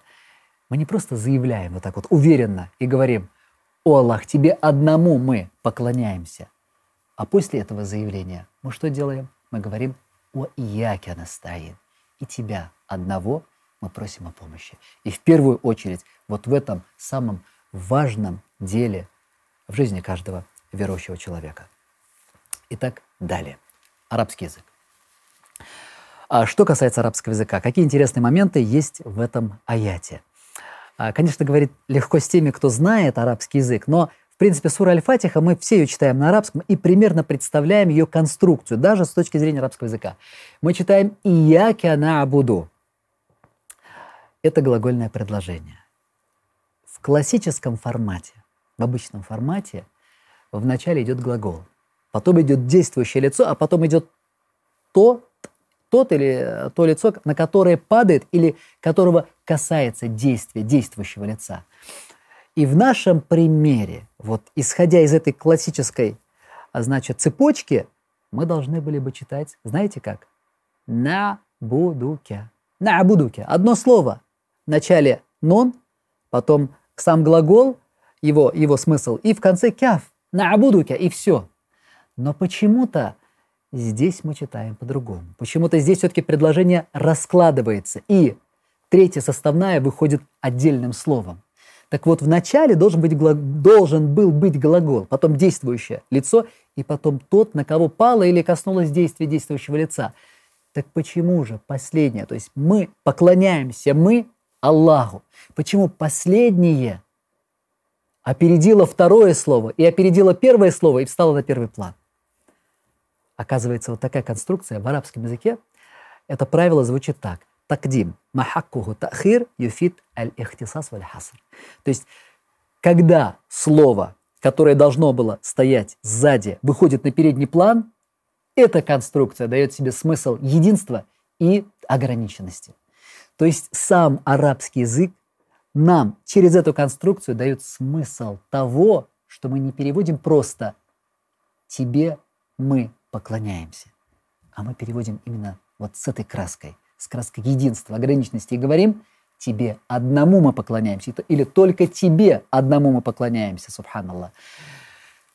мы не просто заявляем вот так вот уверенно и говорим, «О Аллах, Тебе одному мы поклоняемся», а после этого заявления мы что делаем? Мы говорим «О Ияке Анастаин». И тебя одного мы просим о помощи. И в первую очередь вот в этом самом важном деле в жизни каждого верующего человека. Итак, далее. Арабский язык. А что касается арабского языка, какие интересные моменты есть в этом аяте? А, конечно, говорить легко с теми, кто знает арабский язык, но в принципе, сура Аль-Фатиха, мы все ее читаем на арабском и примерно представляем ее конструкцию, даже с точки зрения арабского языка. Мы читаем «Ияки ана абуду». Это глагольное предложение. В классическом формате, в обычном формате, вначале идет глагол, потом идет действующее лицо, а потом идет то, тот или то лицо, на которое падает или которого касается действия действующего лица. И в нашем примере, вот исходя из этой классической, а значит, цепочки, мы должны были бы читать, знаете как? На будуке. На будуке. Одно слово. В начале нон, потом сам глагол, его, его смысл, и в конце кяф. На будуке, и все. Но почему-то здесь мы читаем по-другому. Почему-то здесь все-таки предложение раскладывается, и третья составная выходит отдельным словом. Так вот, в начале должен, быть, должен был быть глагол, потом действующее лицо, и потом тот, на кого пало или коснулось действия действующего лица. Так почему же последнее? То есть мы поклоняемся, мы Аллаху. Почему последнее опередило второе слово и опередило первое слово и встало на первый план? Оказывается, вот такая конструкция в арабском языке, это правило звучит так – такдим, махаккуху тахир юфит аль-ихтисас валь хаср. То есть, когда слово, которое должно было стоять сзади, выходит на передний план, эта конструкция дает себе смысл единства и ограниченности. То есть сам арабский язык нам через эту конструкцию дает смысл того, что мы не переводим просто «тебе мы поклоняемся», а мы переводим именно вот с этой краской – с краской единства, ограниченности и говорим, тебе одному мы поклоняемся, или только тебе одному мы поклоняемся, субханаллах.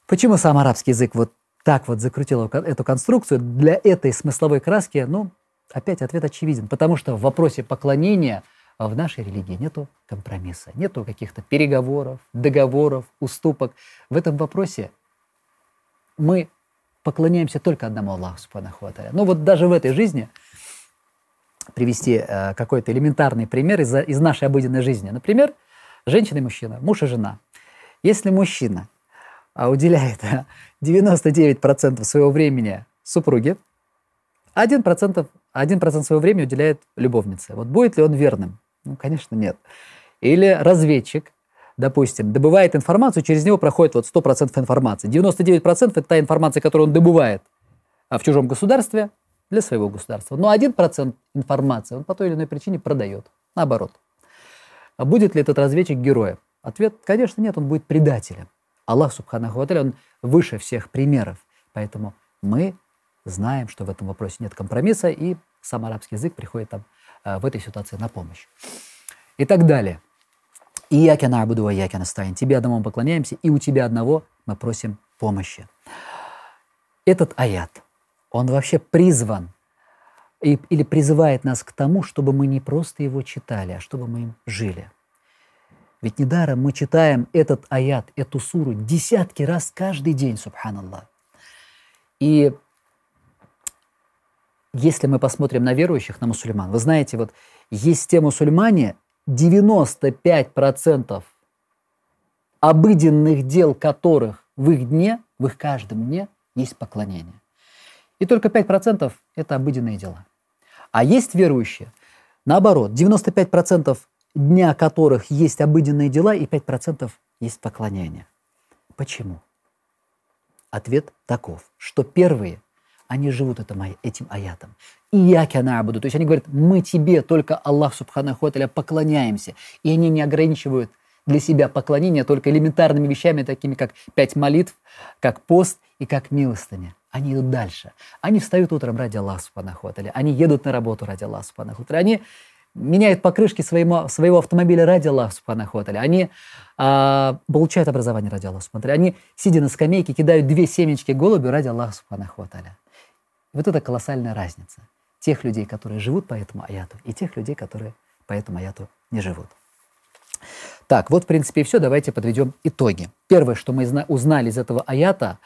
Почему сам арабский язык вот так вот закрутил эту конструкцию? Для этой смысловой краски, ну, опять ответ очевиден, потому что в вопросе поклонения в нашей религии нету компромисса, нету каких-то переговоров, договоров, уступок. В этом вопросе мы поклоняемся только одному Аллаху, субханаху Ну вот даже в этой жизни – привести э, какой-то элементарный пример из, из нашей обыденной жизни. Например, женщина и мужчина, муж и жена. Если мужчина э, уделяет 99% своего времени супруге, 1% 1% своего времени уделяет любовнице. Вот будет ли он верным? Ну, конечно, нет. Или разведчик, допустим, добывает информацию, через него проходит вот 100% информации. 99% это та информация, которую он добывает а, в чужом государстве для своего государства. Но 1% информации он по той или иной причине продает. Наоборот. А будет ли этот разведчик героем? Ответ, конечно, нет, он будет предателем. Аллах, Субханаху он выше всех примеров. Поэтому мы знаем, что в этом вопросе нет компромисса, и сам арабский язык приходит там э, в этой ситуации на помощь. И так далее. И яки набуду, яки наставим. Тебе одному мы поклоняемся, и у тебя одного мы просим помощи. Этот аят, он вообще призван и, или призывает нас к тому, чтобы мы не просто его читали, а чтобы мы им жили. Ведь недаром мы читаем этот аят, эту суру десятки раз каждый день, субханаллах. И если мы посмотрим на верующих, на мусульман, вы знаете, вот есть те мусульмане, 95% обыденных дел которых в их дне, в их каждом дне есть поклонение. И только 5% это обыденные дела. А есть верующие, наоборот, 95% дня которых есть обыденные дела и 5% есть поклонение. Почему? Ответ таков, что первые, они живут этим, этим аятом. И я буду. То есть они говорят, мы тебе, только Аллах Субханаху поклоняемся. И они не ограничивают для себя поклонение только элементарными вещами, такими как пять молитв, как пост и как милостыня. Они идут дальше. Они встают утром ради Аллаха Субханаху. Они едут на работу ради Аллаха Субханаху. Они меняют покрышки своего, своего автомобиля ради Аллаха Субханаху. Они а, получают образование ради Аллаха Субханаху Они, сидя на скамейке, кидают две семечки голубю ради Аллаха Субханаху. Вот это колоссальная разница. Тех людей, которые живут по этому аяту, и тех людей, которые по этому аяту не живут. Так, вот, в принципе, и все. Давайте подведем итоги. Первое, что мы узнали из этого аята,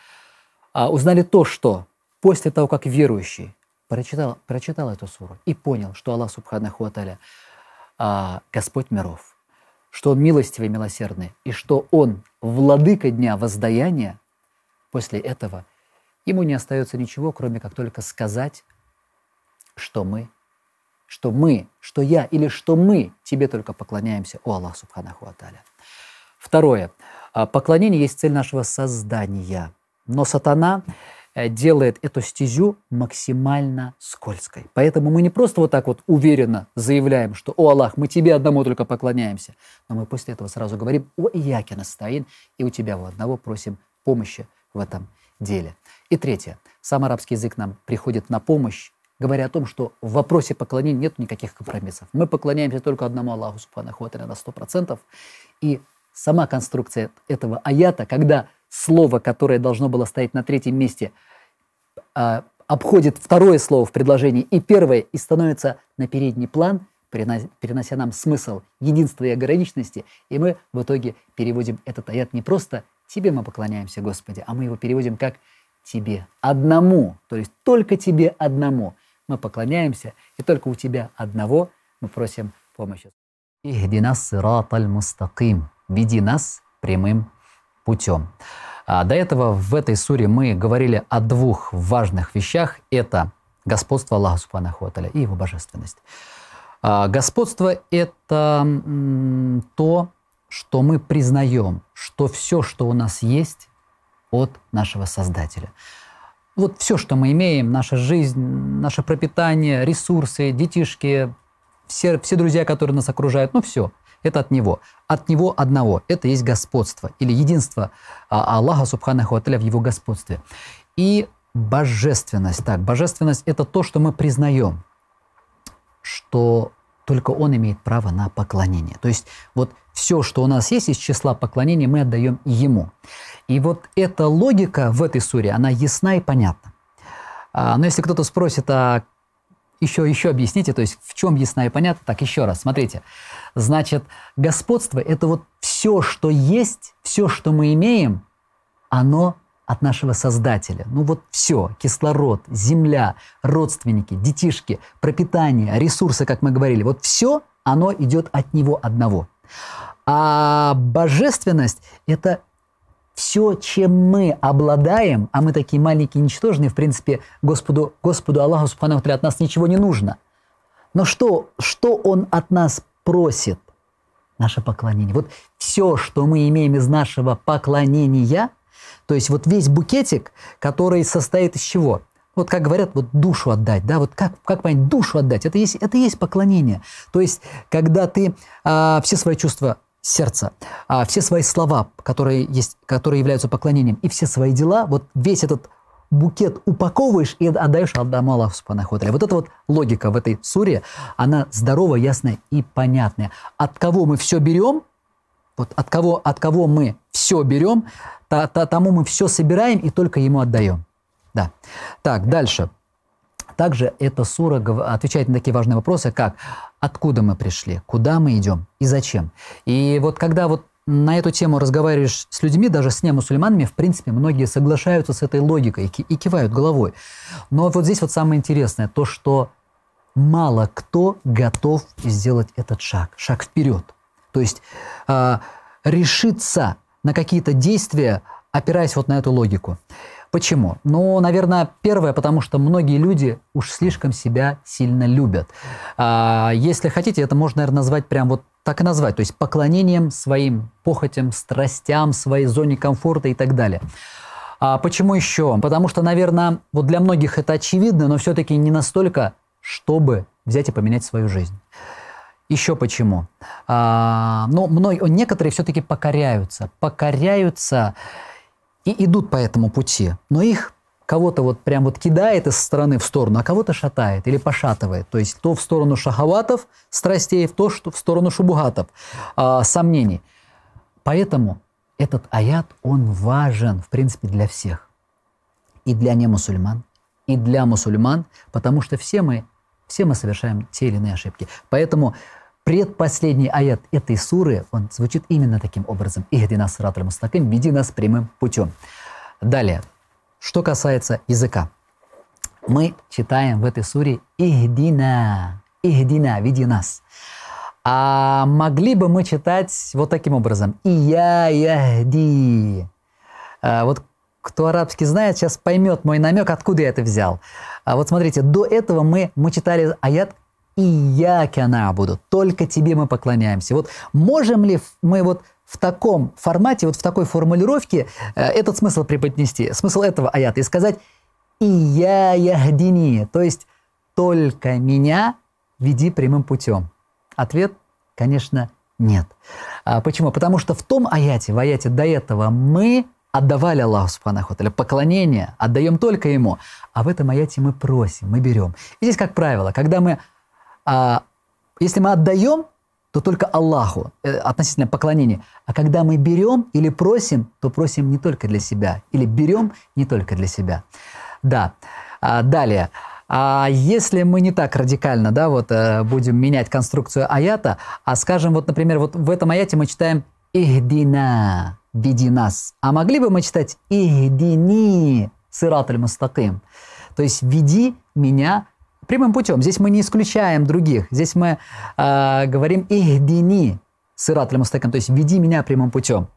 а, узнали то, что после того, как верующий прочитал, прочитал эту суру и понял, что Аллах Субханаху Аталя а, Господь миров, что Он милостивый и милосердный, и что Он владыка дня воздаяния, после этого ему не остается ничего, кроме как только сказать, что мы, что мы, что я или что мы тебе только поклоняемся, о Аллах Субханаху Аталя. Второе. А, поклонение есть цель нашего создания. Но сатана Э, делает эту стезю максимально скользкой. Поэтому мы не просто вот так вот уверенно заявляем, что «О Аллах, мы тебе одному только поклоняемся», но мы после этого сразу говорим «О Ияке настоин», и у тебя у одного просим помощи в этом деле. И третье. Сам арабский язык нам приходит на помощь, говоря о том, что в вопросе поклонения нет никаких компромиссов. Мы поклоняемся только одному Аллаху Субханаху на 100%. И сама конструкция этого аята, когда слово, которое должно было стоять на третьем месте, а, обходит второе слово в предложении и первое, и становится на передний план, перенося нам смысл единства и ограниченности, и мы в итоге переводим этот аят не просто «Тебе мы поклоняемся, Господи», а мы его переводим как «Тебе одному», то есть только Тебе одному мы поклоняемся, и только у Тебя одного мы просим помощи. «Ихдинас сираталь мустаким» – «Веди нас прямым путем». А до этого в этой суре мы говорили о двух важных вещах. Это господство Аллаха Субханаху и его божественность. А господство – это то, что мы признаем, что все, что у нас есть, от нашего Создателя. Вот все, что мы имеем, наша жизнь, наше пропитание, ресурсы, детишки, все, все друзья, которые нас окружают, ну все – это от Него. От Него одного. Это есть господство или единство а, Аллаха Субханаху Аталя в Его господстве. И божественность. Так, божественность – это то, что мы признаем, что только Он имеет право на поклонение. То есть вот все, что у нас есть из числа поклонения, мы отдаем Ему. И вот эта логика в этой суре, она ясна и понятна. А, но если кто-то спросит, а еще, еще объясните, то есть в чем ясна и понятна, так еще раз, смотрите. Значит, господство – это вот все, что есть, все, что мы имеем, оно от нашего Создателя. Ну вот все, кислород, земля, родственники, детишки, пропитание, ресурсы, как мы говорили, вот все, оно идет от Него одного. А божественность – это все, чем мы обладаем, а мы такие маленькие, ничтожные, в принципе, Господу, Господу Аллаху Субхану от нас ничего не нужно. Но что, что Он от нас просит? Наше поклонение. Вот все, что мы имеем из нашего поклонения, то есть вот весь букетик, который состоит из чего? Вот как говорят, вот душу отдать, да, вот как, как понять, душу отдать, это есть, это есть поклонение. То есть, когда ты а, все свои чувства сердца, а все свои слова, которые, есть, которые являются поклонением, и все свои дела, вот весь этот букет упаковываешь и отдаешь Аллаху Аллаху Субханаху Вот эта вот логика в этой суре, она здоровая, ясная и понятная. От кого мы все берем, вот от кого, от кого мы все берем, то, то, тому мы все собираем и только ему отдаем. Да. Так, дальше. Также эта сура отвечает на такие важные вопросы, как откуда мы пришли, куда мы идем и зачем. И вот когда вот на эту тему разговариваешь с людьми, даже с немусульманами, в принципе, многие соглашаются с этой логикой и кивают головой. Но вот здесь вот самое интересное, то, что мало кто готов сделать этот шаг, шаг вперед. То есть э, решиться на какие-то действия, опираясь вот на эту логику. Почему? Ну, наверное, первое, потому что многие люди уж слишком себя сильно любят. А, если хотите, это можно, наверное, назвать прям вот так и назвать, то есть поклонением своим похотям, страстям, своей зоне комфорта и так далее. А почему еще? Потому что, наверное, вот для многих это очевидно, но все-таки не настолько, чтобы взять и поменять свою жизнь. Еще почему? А, ну, мной, некоторые все-таки покоряются. Покоряются и идут по этому пути. Но их кого-то вот прям вот кидает из стороны в сторону, а кого-то шатает или пошатывает. То есть то в сторону шахаватов, страстей, то что в сторону шубугатов, э, сомнений. Поэтому этот аят, он важен, в принципе, для всех. И для немусульман, и для мусульман, потому что все мы, все мы совершаем те или иные ошибки. Поэтому предпоследний аят этой суры, он звучит именно таким образом. «Ихдина сират мустаким» «Веди нас прямым путем». Далее, что касается языка. Мы читаем в этой суре «Ихдина», «Ихдина», «Веди нас». А могли бы мы читать вот таким образом «Ия яхди». А вот кто арабский знает, сейчас поймет мой намек, откуда я это взял. А вот смотрите, до этого мы, мы читали аят и я буду, только тебе мы поклоняемся. Вот можем ли мы вот в таком формате, вот в такой формулировке э, этот смысл преподнести, смысл этого аята и сказать «И я яхдини», то есть «только меня веди прямым путем». Ответ, конечно, нет. А почему? Потому что в том аяте, в аяте до этого мы отдавали Аллаху Субханаху поклонение, отдаем только Ему, а в этом аяте мы просим, мы берем. И здесь, как правило, когда мы а, если мы отдаем, то только Аллаху э, относительно поклонения. А когда мы берем или просим, то просим не только для себя. Или берем не только для себя. Да. А, далее. А если мы не так радикально, да, вот э, будем менять конструкцию аята, а скажем, вот, например, вот в этом аяте мы читаем «Ихдина», «Веди нас». А могли бы мы читать «Ихдини», «Сират мустаким», то есть «Веди меня прямым путем. Здесь мы не исключаем других. Здесь мы э, говорим «ихдини» сырат мустакам, то есть «веди меня прямым путем».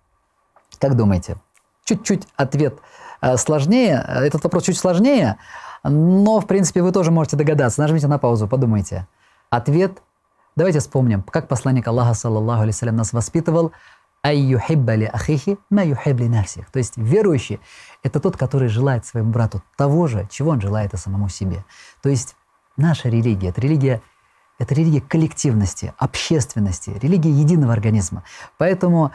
Как думаете? Чуть-чуть ответ э, сложнее, этот вопрос чуть сложнее, но, в принципе, вы тоже можете догадаться. Нажмите на паузу, подумайте. Ответ, давайте вспомним, как посланник Аллаха, саллаллаху алейhi нас воспитывал – айюхиббали ахихи ма юхибли навсих. То есть верующий – это тот, который желает своему брату того же, чего он желает и самому себе. То есть наша религия, это религия, это религия коллективности, общественности, религия единого организма. Поэтому,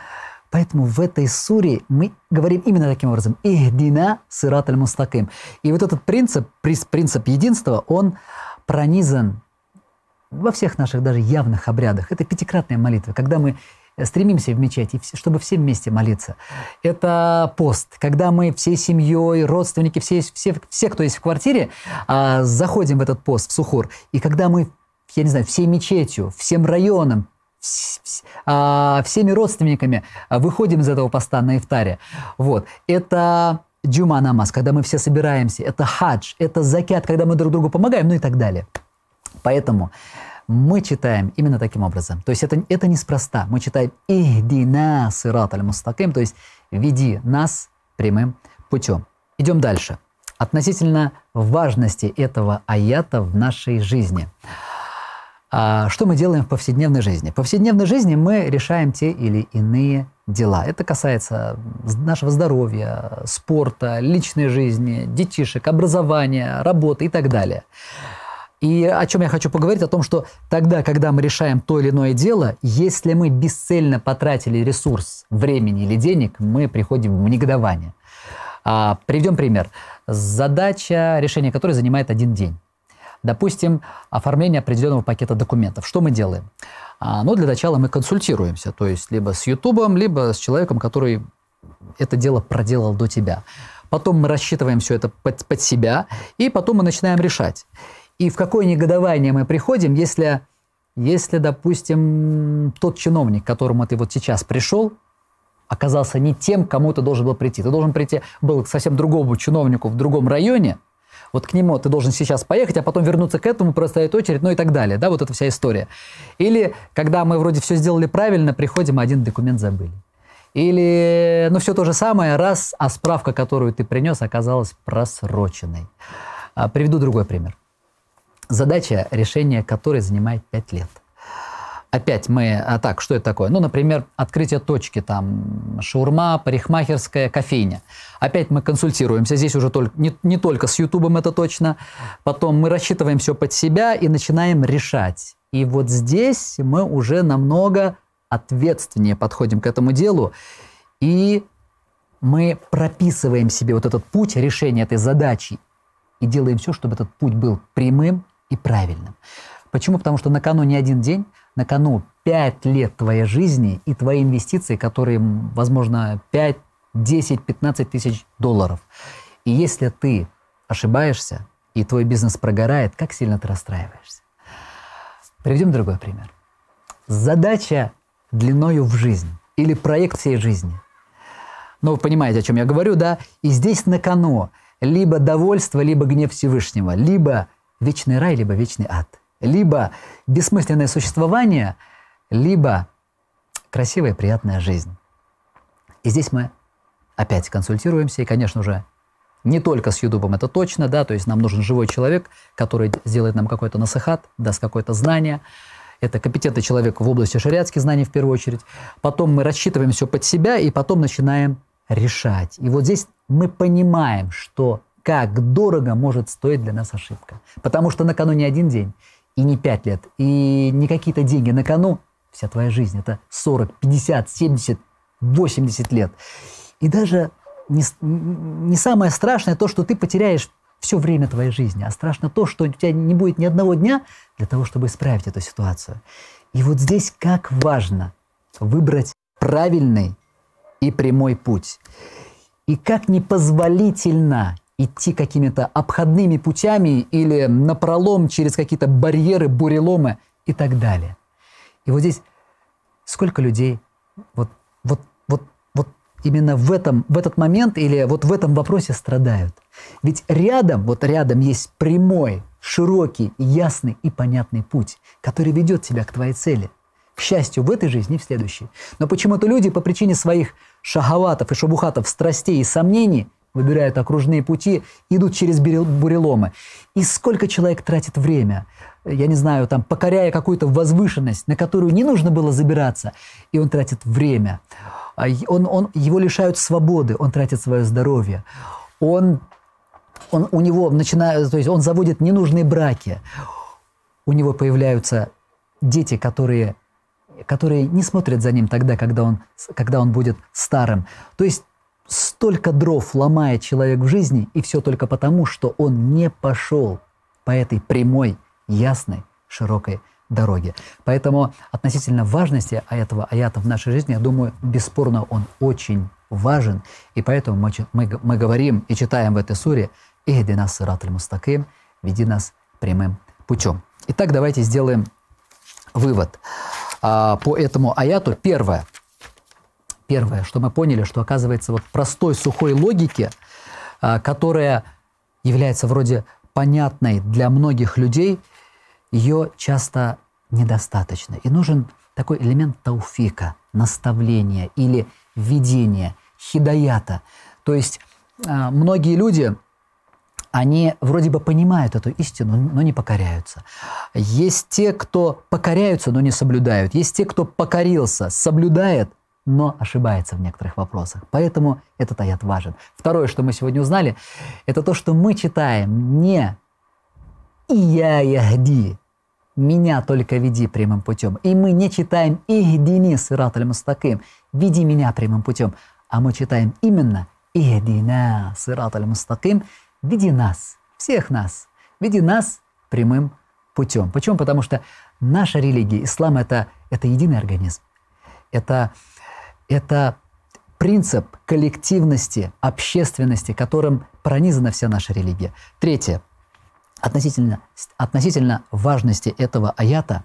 поэтому в этой суре мы говорим именно таким образом. «Ихдина сират мустаким». И вот этот принцип, принцип единства, он пронизан во всех наших даже явных обрядах. Это пятикратная молитва, когда мы стремимся в мечеть, чтобы все вместе молиться. Это пост, когда мы всей семьей, родственники, все, все, все кто есть в квартире, а, заходим в этот пост, в сухур. И когда мы, я не знаю, всей мечетью, всем районом, а, всеми родственниками выходим из этого поста на ифтаре. Вот. Это джума намаз, когда мы все собираемся. Это хадж, это закят, когда мы друг другу помогаем, ну и так далее. Поэтому мы читаем именно таким образом. То есть это, это неспроста. Мы читаем «Ихдина сират аль-мустаким», то есть «Веди нас прямым путем». Идем дальше. Относительно важности этого аята в нашей жизни. А что мы делаем в повседневной жизни? В повседневной жизни мы решаем те или иные дела. Это касается нашего здоровья, спорта, личной жизни, детишек, образования, работы и так далее. И о чем я хочу поговорить, о том, что тогда, когда мы решаем то или иное дело, если мы бесцельно потратили ресурс времени или денег, мы приходим в негодование. А, приведем пример. Задача, решение которой занимает один день. Допустим, оформление определенного пакета документов. Что мы делаем? А, ну, для начала мы консультируемся, то есть либо с Ютубом, либо с человеком, который это дело проделал до тебя. Потом мы рассчитываем все это под, под себя, и потом мы начинаем решать. И в какое негодование мы приходим, если, если, допустим, тот чиновник, к которому ты вот сейчас пришел, оказался не тем, кому ты должен был прийти. Ты должен прийти, был к совсем другому чиновнику в другом районе, вот к нему ты должен сейчас поехать, а потом вернуться к этому, простоять очередь, ну и так далее. Да, вот эта вся история. Или когда мы вроде все сделали правильно, приходим, один документ забыли. Или, ну, все то же самое, раз, а справка, которую ты принес, оказалась просроченной. А, приведу другой пример задача, решение которой занимает 5 лет. Опять мы, а так, что это такое? Ну, например, открытие точки, там, шаурма, парикмахерская, кофейня. Опять мы консультируемся, здесь уже только, не, не только с Ютубом, это точно. Потом мы рассчитываем все под себя и начинаем решать. И вот здесь мы уже намного ответственнее подходим к этому делу. И мы прописываем себе вот этот путь решения этой задачи и делаем все, чтобы этот путь был прямым и правильным. Почему? Потому что на кону не один день, на кону 5 лет твоей жизни и твои инвестиции, которые, возможно, 5, 10, 15 тысяч долларов. И если ты ошибаешься, и твой бизнес прогорает, как сильно ты расстраиваешься? Приведем другой пример. Задача длиною в жизнь или проект всей жизни. Ну, вы понимаете, о чем я говорю, да? И здесь на кону либо довольство, либо гнев Всевышнего, либо вечный рай, либо вечный ад. Либо бессмысленное существование, либо красивая, приятная жизнь. И здесь мы опять консультируемся, и, конечно же, не только с Ютубом, это точно, да, то есть нам нужен живой человек, который сделает нам какой-то насыхат, даст какое-то знание. Это компетентный человек в области шариатских знаний в первую очередь. Потом мы рассчитываем все под себя, и потом начинаем решать. И вот здесь мы понимаем, что как дорого может стоить для нас ошибка. Потому что на кону не один день, и не пять лет, и не какие-то деньги. На кону вся твоя жизнь. Это 40, 50, 70, 80 лет. И даже не, не самое страшное то, что ты потеряешь все время твоей жизни, а страшно то, что у тебя не будет ни одного дня для того, чтобы исправить эту ситуацию. И вот здесь как важно выбрать правильный и прямой путь. И как непозволительно идти какими-то обходными путями или напролом через какие-то барьеры, буреломы и так далее. И вот здесь сколько людей вот, вот, вот, вот именно в, этом, в этот момент или вот в этом вопросе страдают. Ведь рядом, вот рядом есть прямой, широкий, ясный и понятный путь, который ведет тебя к твоей цели. К счастью, в этой жизни и в следующей. Но почему-то люди по причине своих шахаватов и шабухатов, страстей и сомнений выбирают окружные пути, идут через буреломы. И сколько человек тратит время, я не знаю, там, покоряя какую-то возвышенность, на которую не нужно было забираться, и он тратит время. А он, он, его лишают свободы, он тратит свое здоровье. Он, он, у него начинает, то есть он заводит ненужные браки. У него появляются дети, которые, которые не смотрят за ним тогда, когда он, когда он будет старым. То есть столько дров ломает человек в жизни, и все только потому, что он не пошел по этой прямой, ясной, широкой дороге. Поэтому относительно важности этого аята в нашей жизни, я думаю, бесспорно он очень важен. И поэтому мы, мы, мы говорим и читаем в этой суре «Ихди нас сират мустаким», «Веди нас прямым путем». Итак, давайте сделаем вывод а, по этому аяту. Первое – Первое, что мы поняли, что оказывается вот простой сухой логике, а, которая является вроде понятной для многих людей, ее часто недостаточно. И нужен такой элемент тауфика, наставления или видения, хидаята. То есть а, многие люди, они вроде бы понимают эту истину, но не покоряются. Есть те, кто покоряются, но не соблюдают. Есть те, кто покорился, соблюдает, но ошибается в некоторых вопросах. Поэтому этот аят важен. Второе, что мы сегодня узнали, это то, что мы читаем не «Ия ягди», «Меня только веди прямым путем». И мы не читаем «Ихдини сират мустаким», «Веди меня прямым путем», а мы читаем именно «Ихдина сират мустаким», «Веди нас», всех нас, веди нас прямым путем. Почему? Потому что наша религия, ислам это, это единый организм. Это это принцип коллективности, общественности, которым пронизана вся наша религия. Третье. Относительно, относительно важности этого аята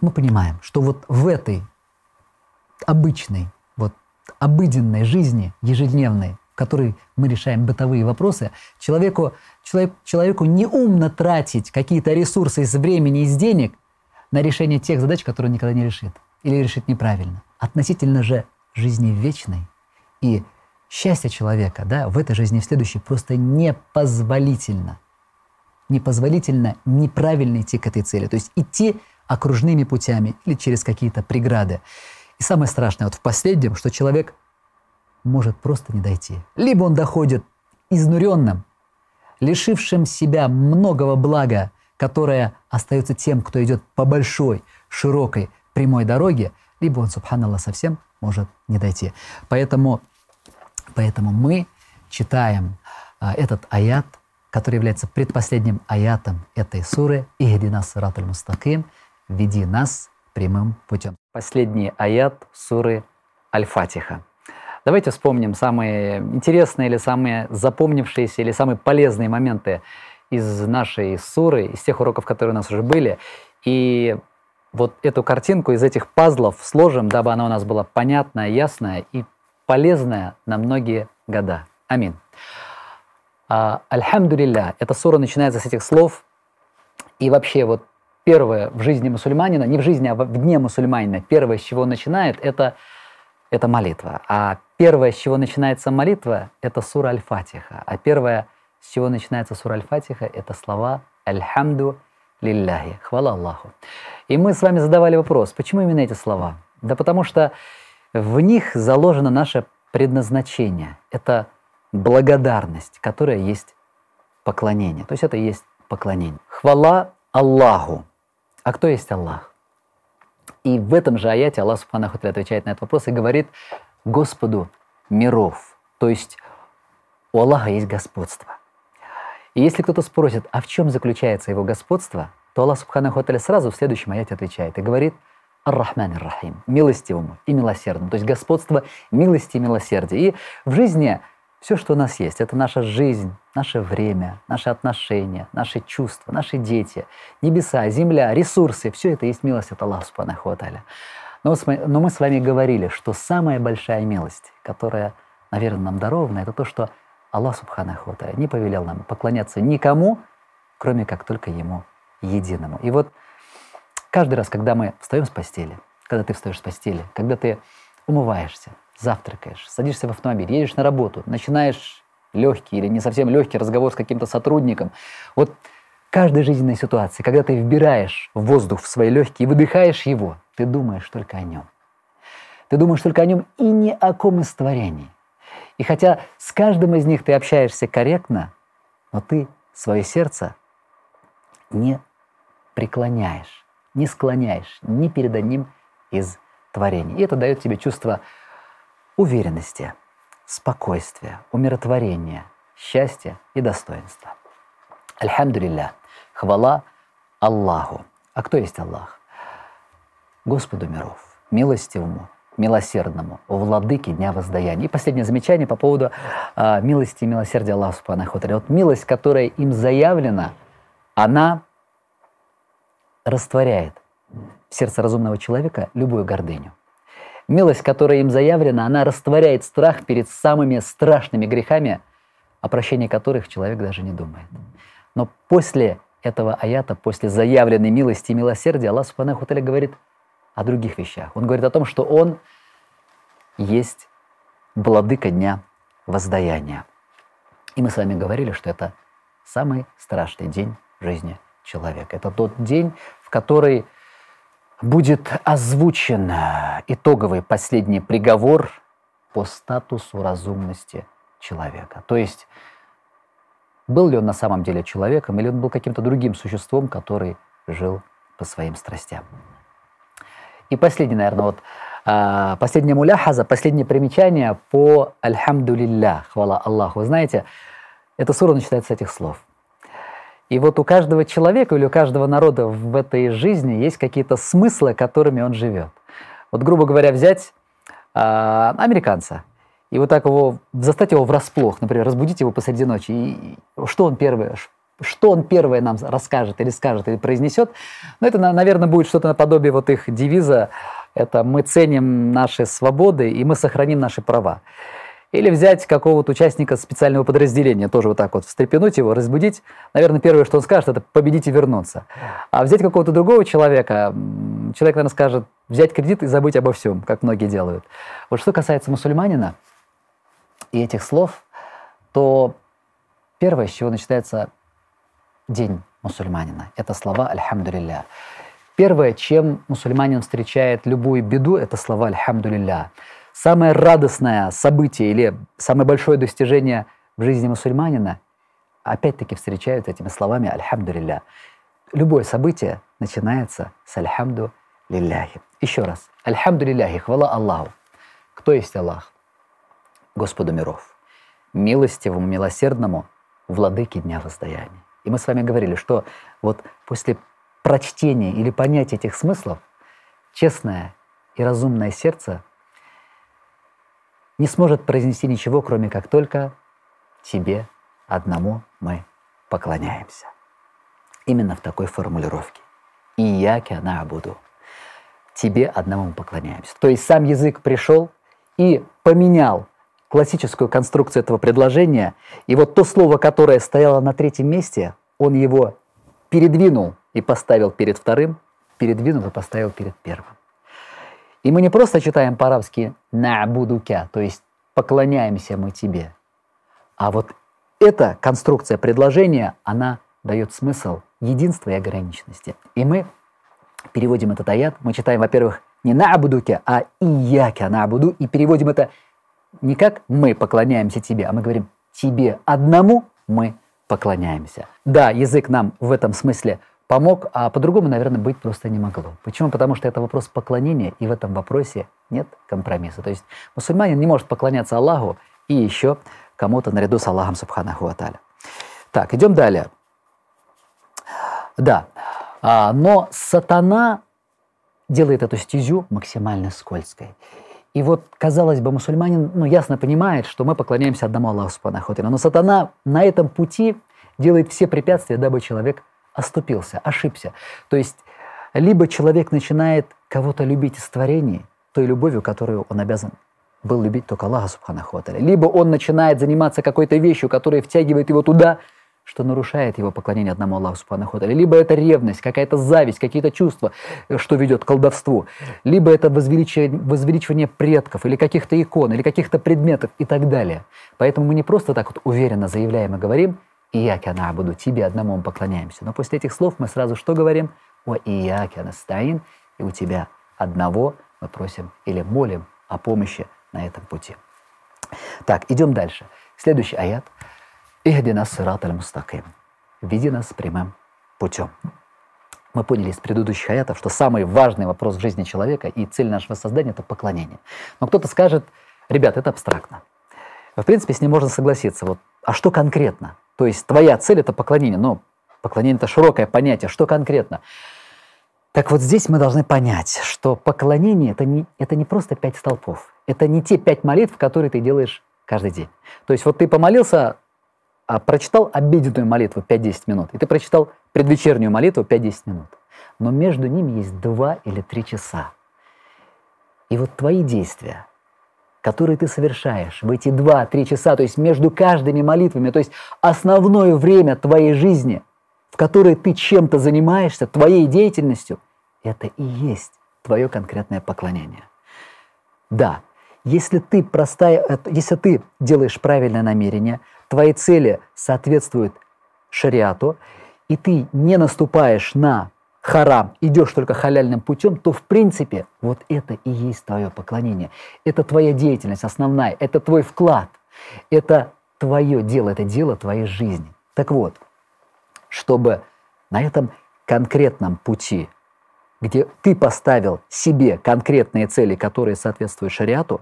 мы понимаем, что вот в этой обычной, вот обыденной жизни, ежедневной, в которой мы решаем бытовые вопросы, человеку, человек, человеку неумно тратить какие-то ресурсы из времени, из денег на решение тех задач, которые он никогда не решит или решит неправильно относительно же жизни вечной и счастья человека да, в этой жизни в следующей просто непозволительно. Непозволительно неправильно идти к этой цели. То есть идти окружными путями или через какие-то преграды. И самое страшное вот в последнем, что человек может просто не дойти. Либо он доходит изнуренным, лишившим себя многого блага, которое остается тем, кто идет по большой, широкой, прямой дороге, либо он, субханаллах, совсем может не дойти. Поэтому, поэтому мы читаем а, этот аят, который является предпоследним аятом этой суры «Ихдина сиратуль мустаким» «Веди нас прямым путем». Последний аят суры Аль-Фатиха. Давайте вспомним самые интересные или самые запомнившиеся или самые полезные моменты из нашей суры, из тех уроков, которые у нас уже были. И вот эту картинку из этих пазлов сложим, дабы она у нас была понятная, ясная и полезная на многие года. Амин. А, Альхамдулилля. Эта сура начинается с этих слов. И вообще вот первое в жизни мусульманина, не в жизни, а в дне мусульманина, первое, с чего начинает, это, это молитва. А первое, с чего начинается молитва, это сура Аль-Фатиха. А первое, с чего начинается сура Аль-Фатиха, это слова Альхамду лилляхи. Хвала Аллаху. И мы с вами задавали вопрос, почему именно эти слова? Да потому что в них заложено наше предназначение. Это благодарность, которая есть поклонение. То есть это и есть поклонение. Хвала Аллаху. А кто есть Аллах? И в этом же аяте Аллах Субханаху отвечает на этот вопрос и говорит Господу миров. То есть у Аллаха есть господство. И если кто-то спросит, а в чем заключается его господство, то Аллах Субханаху Аталя сразу в следующем аяте отвечает и говорит «Ар-Рахман рахим милостивому и милосердному, то есть господство милости и милосердия. И в жизни все, что у нас есть, это наша жизнь, наше время, наши отношения, наши чувства, наши дети, небеса, земля, ресурсы, все это есть милость от Аллаха Субханаху Аталя. Но, мы с вами говорили, что самая большая милость, которая, наверное, нам дарована, это то, что Аллах Субханаху Аталя не повелел нам поклоняться никому, кроме как только Ему единому. И вот каждый раз, когда мы встаем с постели, когда ты встаешь с постели, когда ты умываешься, завтракаешь, садишься в автомобиль, едешь на работу, начинаешь легкий или не совсем легкий разговор с каким-то сотрудником. Вот каждой жизненной ситуации, когда ты вбираешь воздух в свои легкие и выдыхаешь его, ты думаешь только о нем. Ты думаешь только о нем и ни о ком из творений. И хотя с каждым из них ты общаешься корректно, но ты свое сердце не преклоняешь, не склоняешь ни перед одним из творений. И это дает тебе чувство уверенности, спокойствия, умиротворения, счастья и достоинства. Альхамдулилля, хвала Аллаху. А кто есть Аллах? Господу миров, милостивому, милосердному, владыке Дня Воздаяния. И последнее замечание по поводу э, милости и милосердия Аллаха Субханаху Вот милость, которая им заявлена, она растворяет в сердце разумного человека любую гордыню. Милость, которая им заявлена, она растворяет страх перед самыми страшными грехами, о прощении которых человек даже не думает. Но после этого аята, после заявленной милости и милосердия, Аллах Субханаху говорит о других вещах. Он говорит о том, что Он есть владыка дня воздаяния. И мы с вами говорили, что это самый страшный день жизни человека. Это тот день, в который будет озвучен итоговый последний приговор по статусу разумности человека. То есть, был ли он на самом деле человеком, или он был каким-то другим существом, который жил по своим страстям. И последний, наверное, вот а, последняя муляхаза, последнее примечание по «Альхамдулилля», хвала Аллаху. Вы знаете, эта сура начинается с этих слов. И вот у каждого человека или у каждого народа в этой жизни есть какие-то смыслы, которыми он живет. Вот, грубо говоря, взять а, американца и вот так его застать его врасплох, например, разбудить его посреди ночи, и что он первое, что он первое нам расскажет или скажет или произнесет, ну, это, наверное, будет что-то наподобие вот их девиза это мы ценим наши свободы и мы сохраним наши права. Или взять какого-то участника специального подразделения, тоже вот так вот встрепенуть его, разбудить. Наверное, первое, что он скажет, это победить и вернуться. А взять какого-то другого человека, человек, наверное, скажет взять кредит и забыть обо всем, как многие делают. Вот что касается мусульманина и этих слов, то первое, с чего начинается день мусульманина, это слова «Альхамдулилля». Первое, чем мусульманин встречает любую беду, это слова «Альхамдулилля». Самое радостное событие или самое большое достижение в жизни мусульманина опять-таки встречают этими словами «Альхамдулилля». Любое событие начинается с «Альхамду лилляхи». Еще раз. «Альхамду лилляхи», хвала Аллаху. Кто есть Аллах? Господу миров. Милостивому, милосердному, владыке дня воздаяния. И мы с вами говорили, что вот после прочтения или понятия этих смыслов, честное и разумное сердце не сможет произнести ничего, кроме как только тебе одному мы поклоняемся. Именно в такой формулировке. И я кяна буду. Тебе одному мы поклоняемся. То есть сам язык пришел и поменял классическую конструкцию этого предложения, и вот то слово, которое стояло на третьем месте, он его передвинул и поставил перед вторым, передвинул и поставил перед первым. И мы не просто читаем по-арабски «набудукя», то есть «поклоняемся мы тебе», а вот эта конструкция предложения, она дает смысл единства и ограниченности. И мы переводим этот аят, мы читаем, во-первых, не «набудуке», а «ияке набуду», и переводим это не как «мы поклоняемся тебе», а мы говорим «тебе одному мы поклоняемся». Да, язык нам в этом смысле – помог, а по-другому, наверное, быть просто не могло. Почему? Потому что это вопрос поклонения, и в этом вопросе нет компромисса. То есть мусульманин не может поклоняться Аллаху и еще кому-то наряду с Аллахом Субханаху Аталя. Так, идем далее. Да, а, но сатана делает эту стезю максимально скользкой. И вот, казалось бы, мусульманин, ну, ясно понимает, что мы поклоняемся одному Аллаху Субханаху Но сатана на этом пути делает все препятствия, дабы человек оступился, ошибся. То есть либо человек начинает кого-то любить из творений, той любовью, которую он обязан был любить только Аллаха Субханаху Аталя. Либо он начинает заниматься какой-то вещью, которая втягивает его туда, что нарушает его поклонение одному Аллаху Субханаху Аталя. Либо это ревность, какая-то зависть, какие-то чувства, что ведет к колдовству. Либо это возвеличивание, возвеличивание предков, или каких-то икон, или каких-то предметов и так далее. Поэтому мы не просто так вот уверенно заявляем и говорим – «Ияка набуду», «Тебе одному мы поклоняемся». Но после этих слов мы сразу что говорим? «О ияка настаин», и у тебя одного мы просим или молим о помощи на этом пути. Так, идем дальше. Следующий аят. «Ихдина сират аль-мустаким». «Веди нас прямым путем». Мы поняли из предыдущих аятов, что самый важный вопрос в жизни человека и цель нашего создания – это поклонение. Но кто-то скажет, ребят, это абстрактно. В принципе, с ним можно согласиться. Вот, а что конкретно? То есть твоя цель – это поклонение. Но поклонение – это широкое понятие. Что конкретно? Так вот здесь мы должны понять, что поклонение это не, – это не просто пять столпов. Это не те пять молитв, которые ты делаешь каждый день. То есть вот ты помолился, а прочитал обеденную молитву 5-10 минут, и ты прочитал предвечернюю молитву 5-10 минут. Но между ними есть два или три часа. И вот твои действия – которые ты совершаешь в эти два-три часа, то есть между каждыми молитвами, то есть основное время твоей жизни в которой ты чем-то занимаешься, твоей деятельностью, это и есть твое конкретное поклонение. Да, если ты простая, если ты делаешь правильное намерение, твои цели соответствуют шариату, и ты не наступаешь на харам, идешь только халяльным путем, то в принципе вот это и есть твое поклонение. Это твоя деятельность основная, это твой вклад, это твое дело, это дело твоей жизни. Так вот, чтобы на этом конкретном пути, где ты поставил себе конкретные цели, которые соответствуют шариату,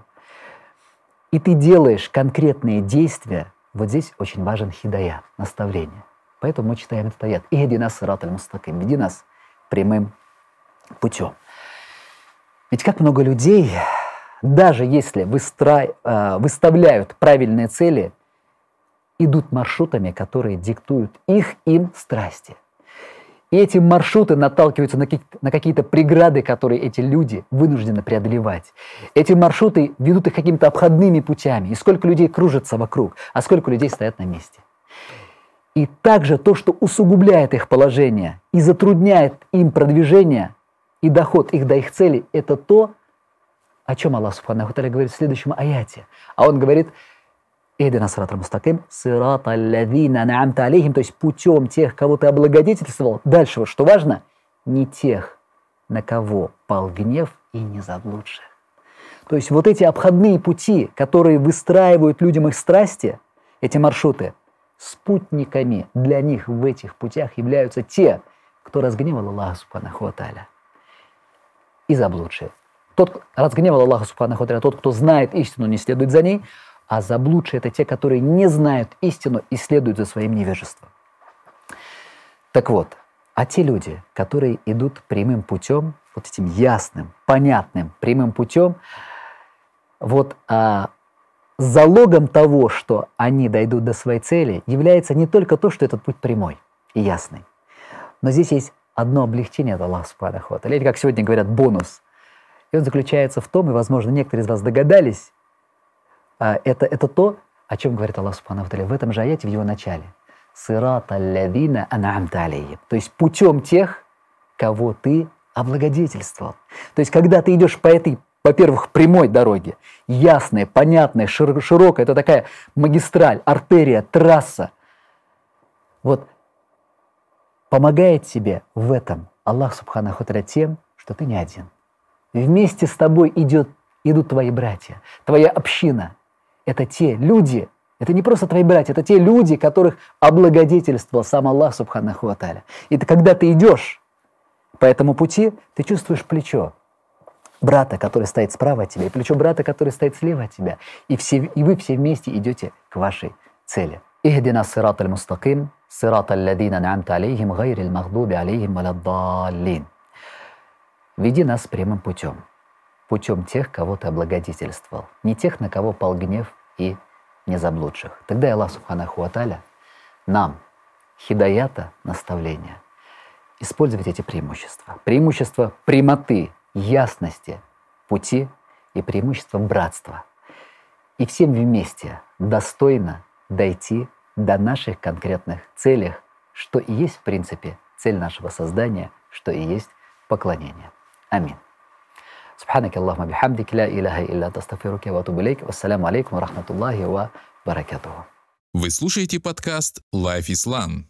и ты делаешь конкретные действия, вот здесь очень важен хидая, наставление. Поэтому мы читаем этот аят. «Иди нас сират мустаким», «Веди нас прямым путем». Ведь как много людей, даже если выстра... Э, выставляют правильные цели, идут маршрутами, которые диктуют их им страсти. И эти маршруты наталкиваются на какие-то преграды, которые эти люди вынуждены преодолевать. Эти маршруты ведут их какими-то обходными путями. И сколько людей кружится вокруг, а сколько людей стоят на месте. И также то, что усугубляет их положение и затрудняет им продвижение и доход их до их цели, это то, о чем Аллах Субханаху говорит в следующем аяте. А он говорит – Эйдина сират мустаким, сират аллавина наамта алейхим, то есть путем тех, кого ты облагодетельствовал. Дальше вот что важно, не тех, на кого пал гнев и не заблудших. То есть вот эти обходные пути, которые выстраивают людям их страсти, эти маршруты, спутниками для них в этих путях являются те, кто разгневал Аллаха Субханаху Аталя и заблудшие. Тот разгневал Аллаха Субханаху Аталя, тот, кто знает истину, не следует за ней – а заблудшие – это те, которые не знают истину и следуют за своим невежеством. Так вот, а те люди, которые идут прямым путем, вот этим ясным, понятным, прямым путем, вот а, залогом того, что они дойдут до своей цели, является не только то, что этот путь прямой и ясный, но здесь есть одно облегчение от Аллаха Субханаху Или, как сегодня говорят, бонус. И он заключается в том, и, возможно, некоторые из вас догадались, а, это, это то, о чем говорит Аллах Субхану в этом же аяте в его начале. Сирата лявина анамта алейхим. То есть путем тех, кого ты облагодетельствовал. То есть когда ты идешь по этой, во-первых, прямой дороге, ясная, понятная, широкая, это такая магистраль, артерия, трасса. Вот помогает тебе в этом Аллах Субханаху тем, что ты не один. Вместе с тобой идет, идут твои братья, твоя община – это те люди, это не просто твои братья, это те люди, которых облагодетельствовал сам Аллах Субханаху Аталя. И ты, когда ты идешь по этому пути, ты чувствуешь плечо брата, который стоит справа от тебя, и плечо брата, который стоит слева от тебя. И, все, и вы все вместе идете к вашей цели. Ихдина сират аль-мустаким, сират аль-ладина на'амта алейхим, гайр аль-махдуби алейхим, валяддалин. Веди нас прямым путем. Путем тех, кого ты облагодетельствовал. Не тех, на кого пал гнев и незаблудших. Тогда Аллах Субханаху Аталя нам, хидаята, наставления, использовать эти преимущества. Преимущество прямоты ясности пути и преимущество братства. И всем вместе достойно дойти до наших конкретных целей, что и есть, в принципе, цель нашего создания, что и есть поклонение. Аминь. سبحانك اللهم بحمدك لا إله إلا أنت أستغفرك وأتوب إليك والسلام عليكم ورحمة الله وبركاته Вы слушаете подкаст Life Islam.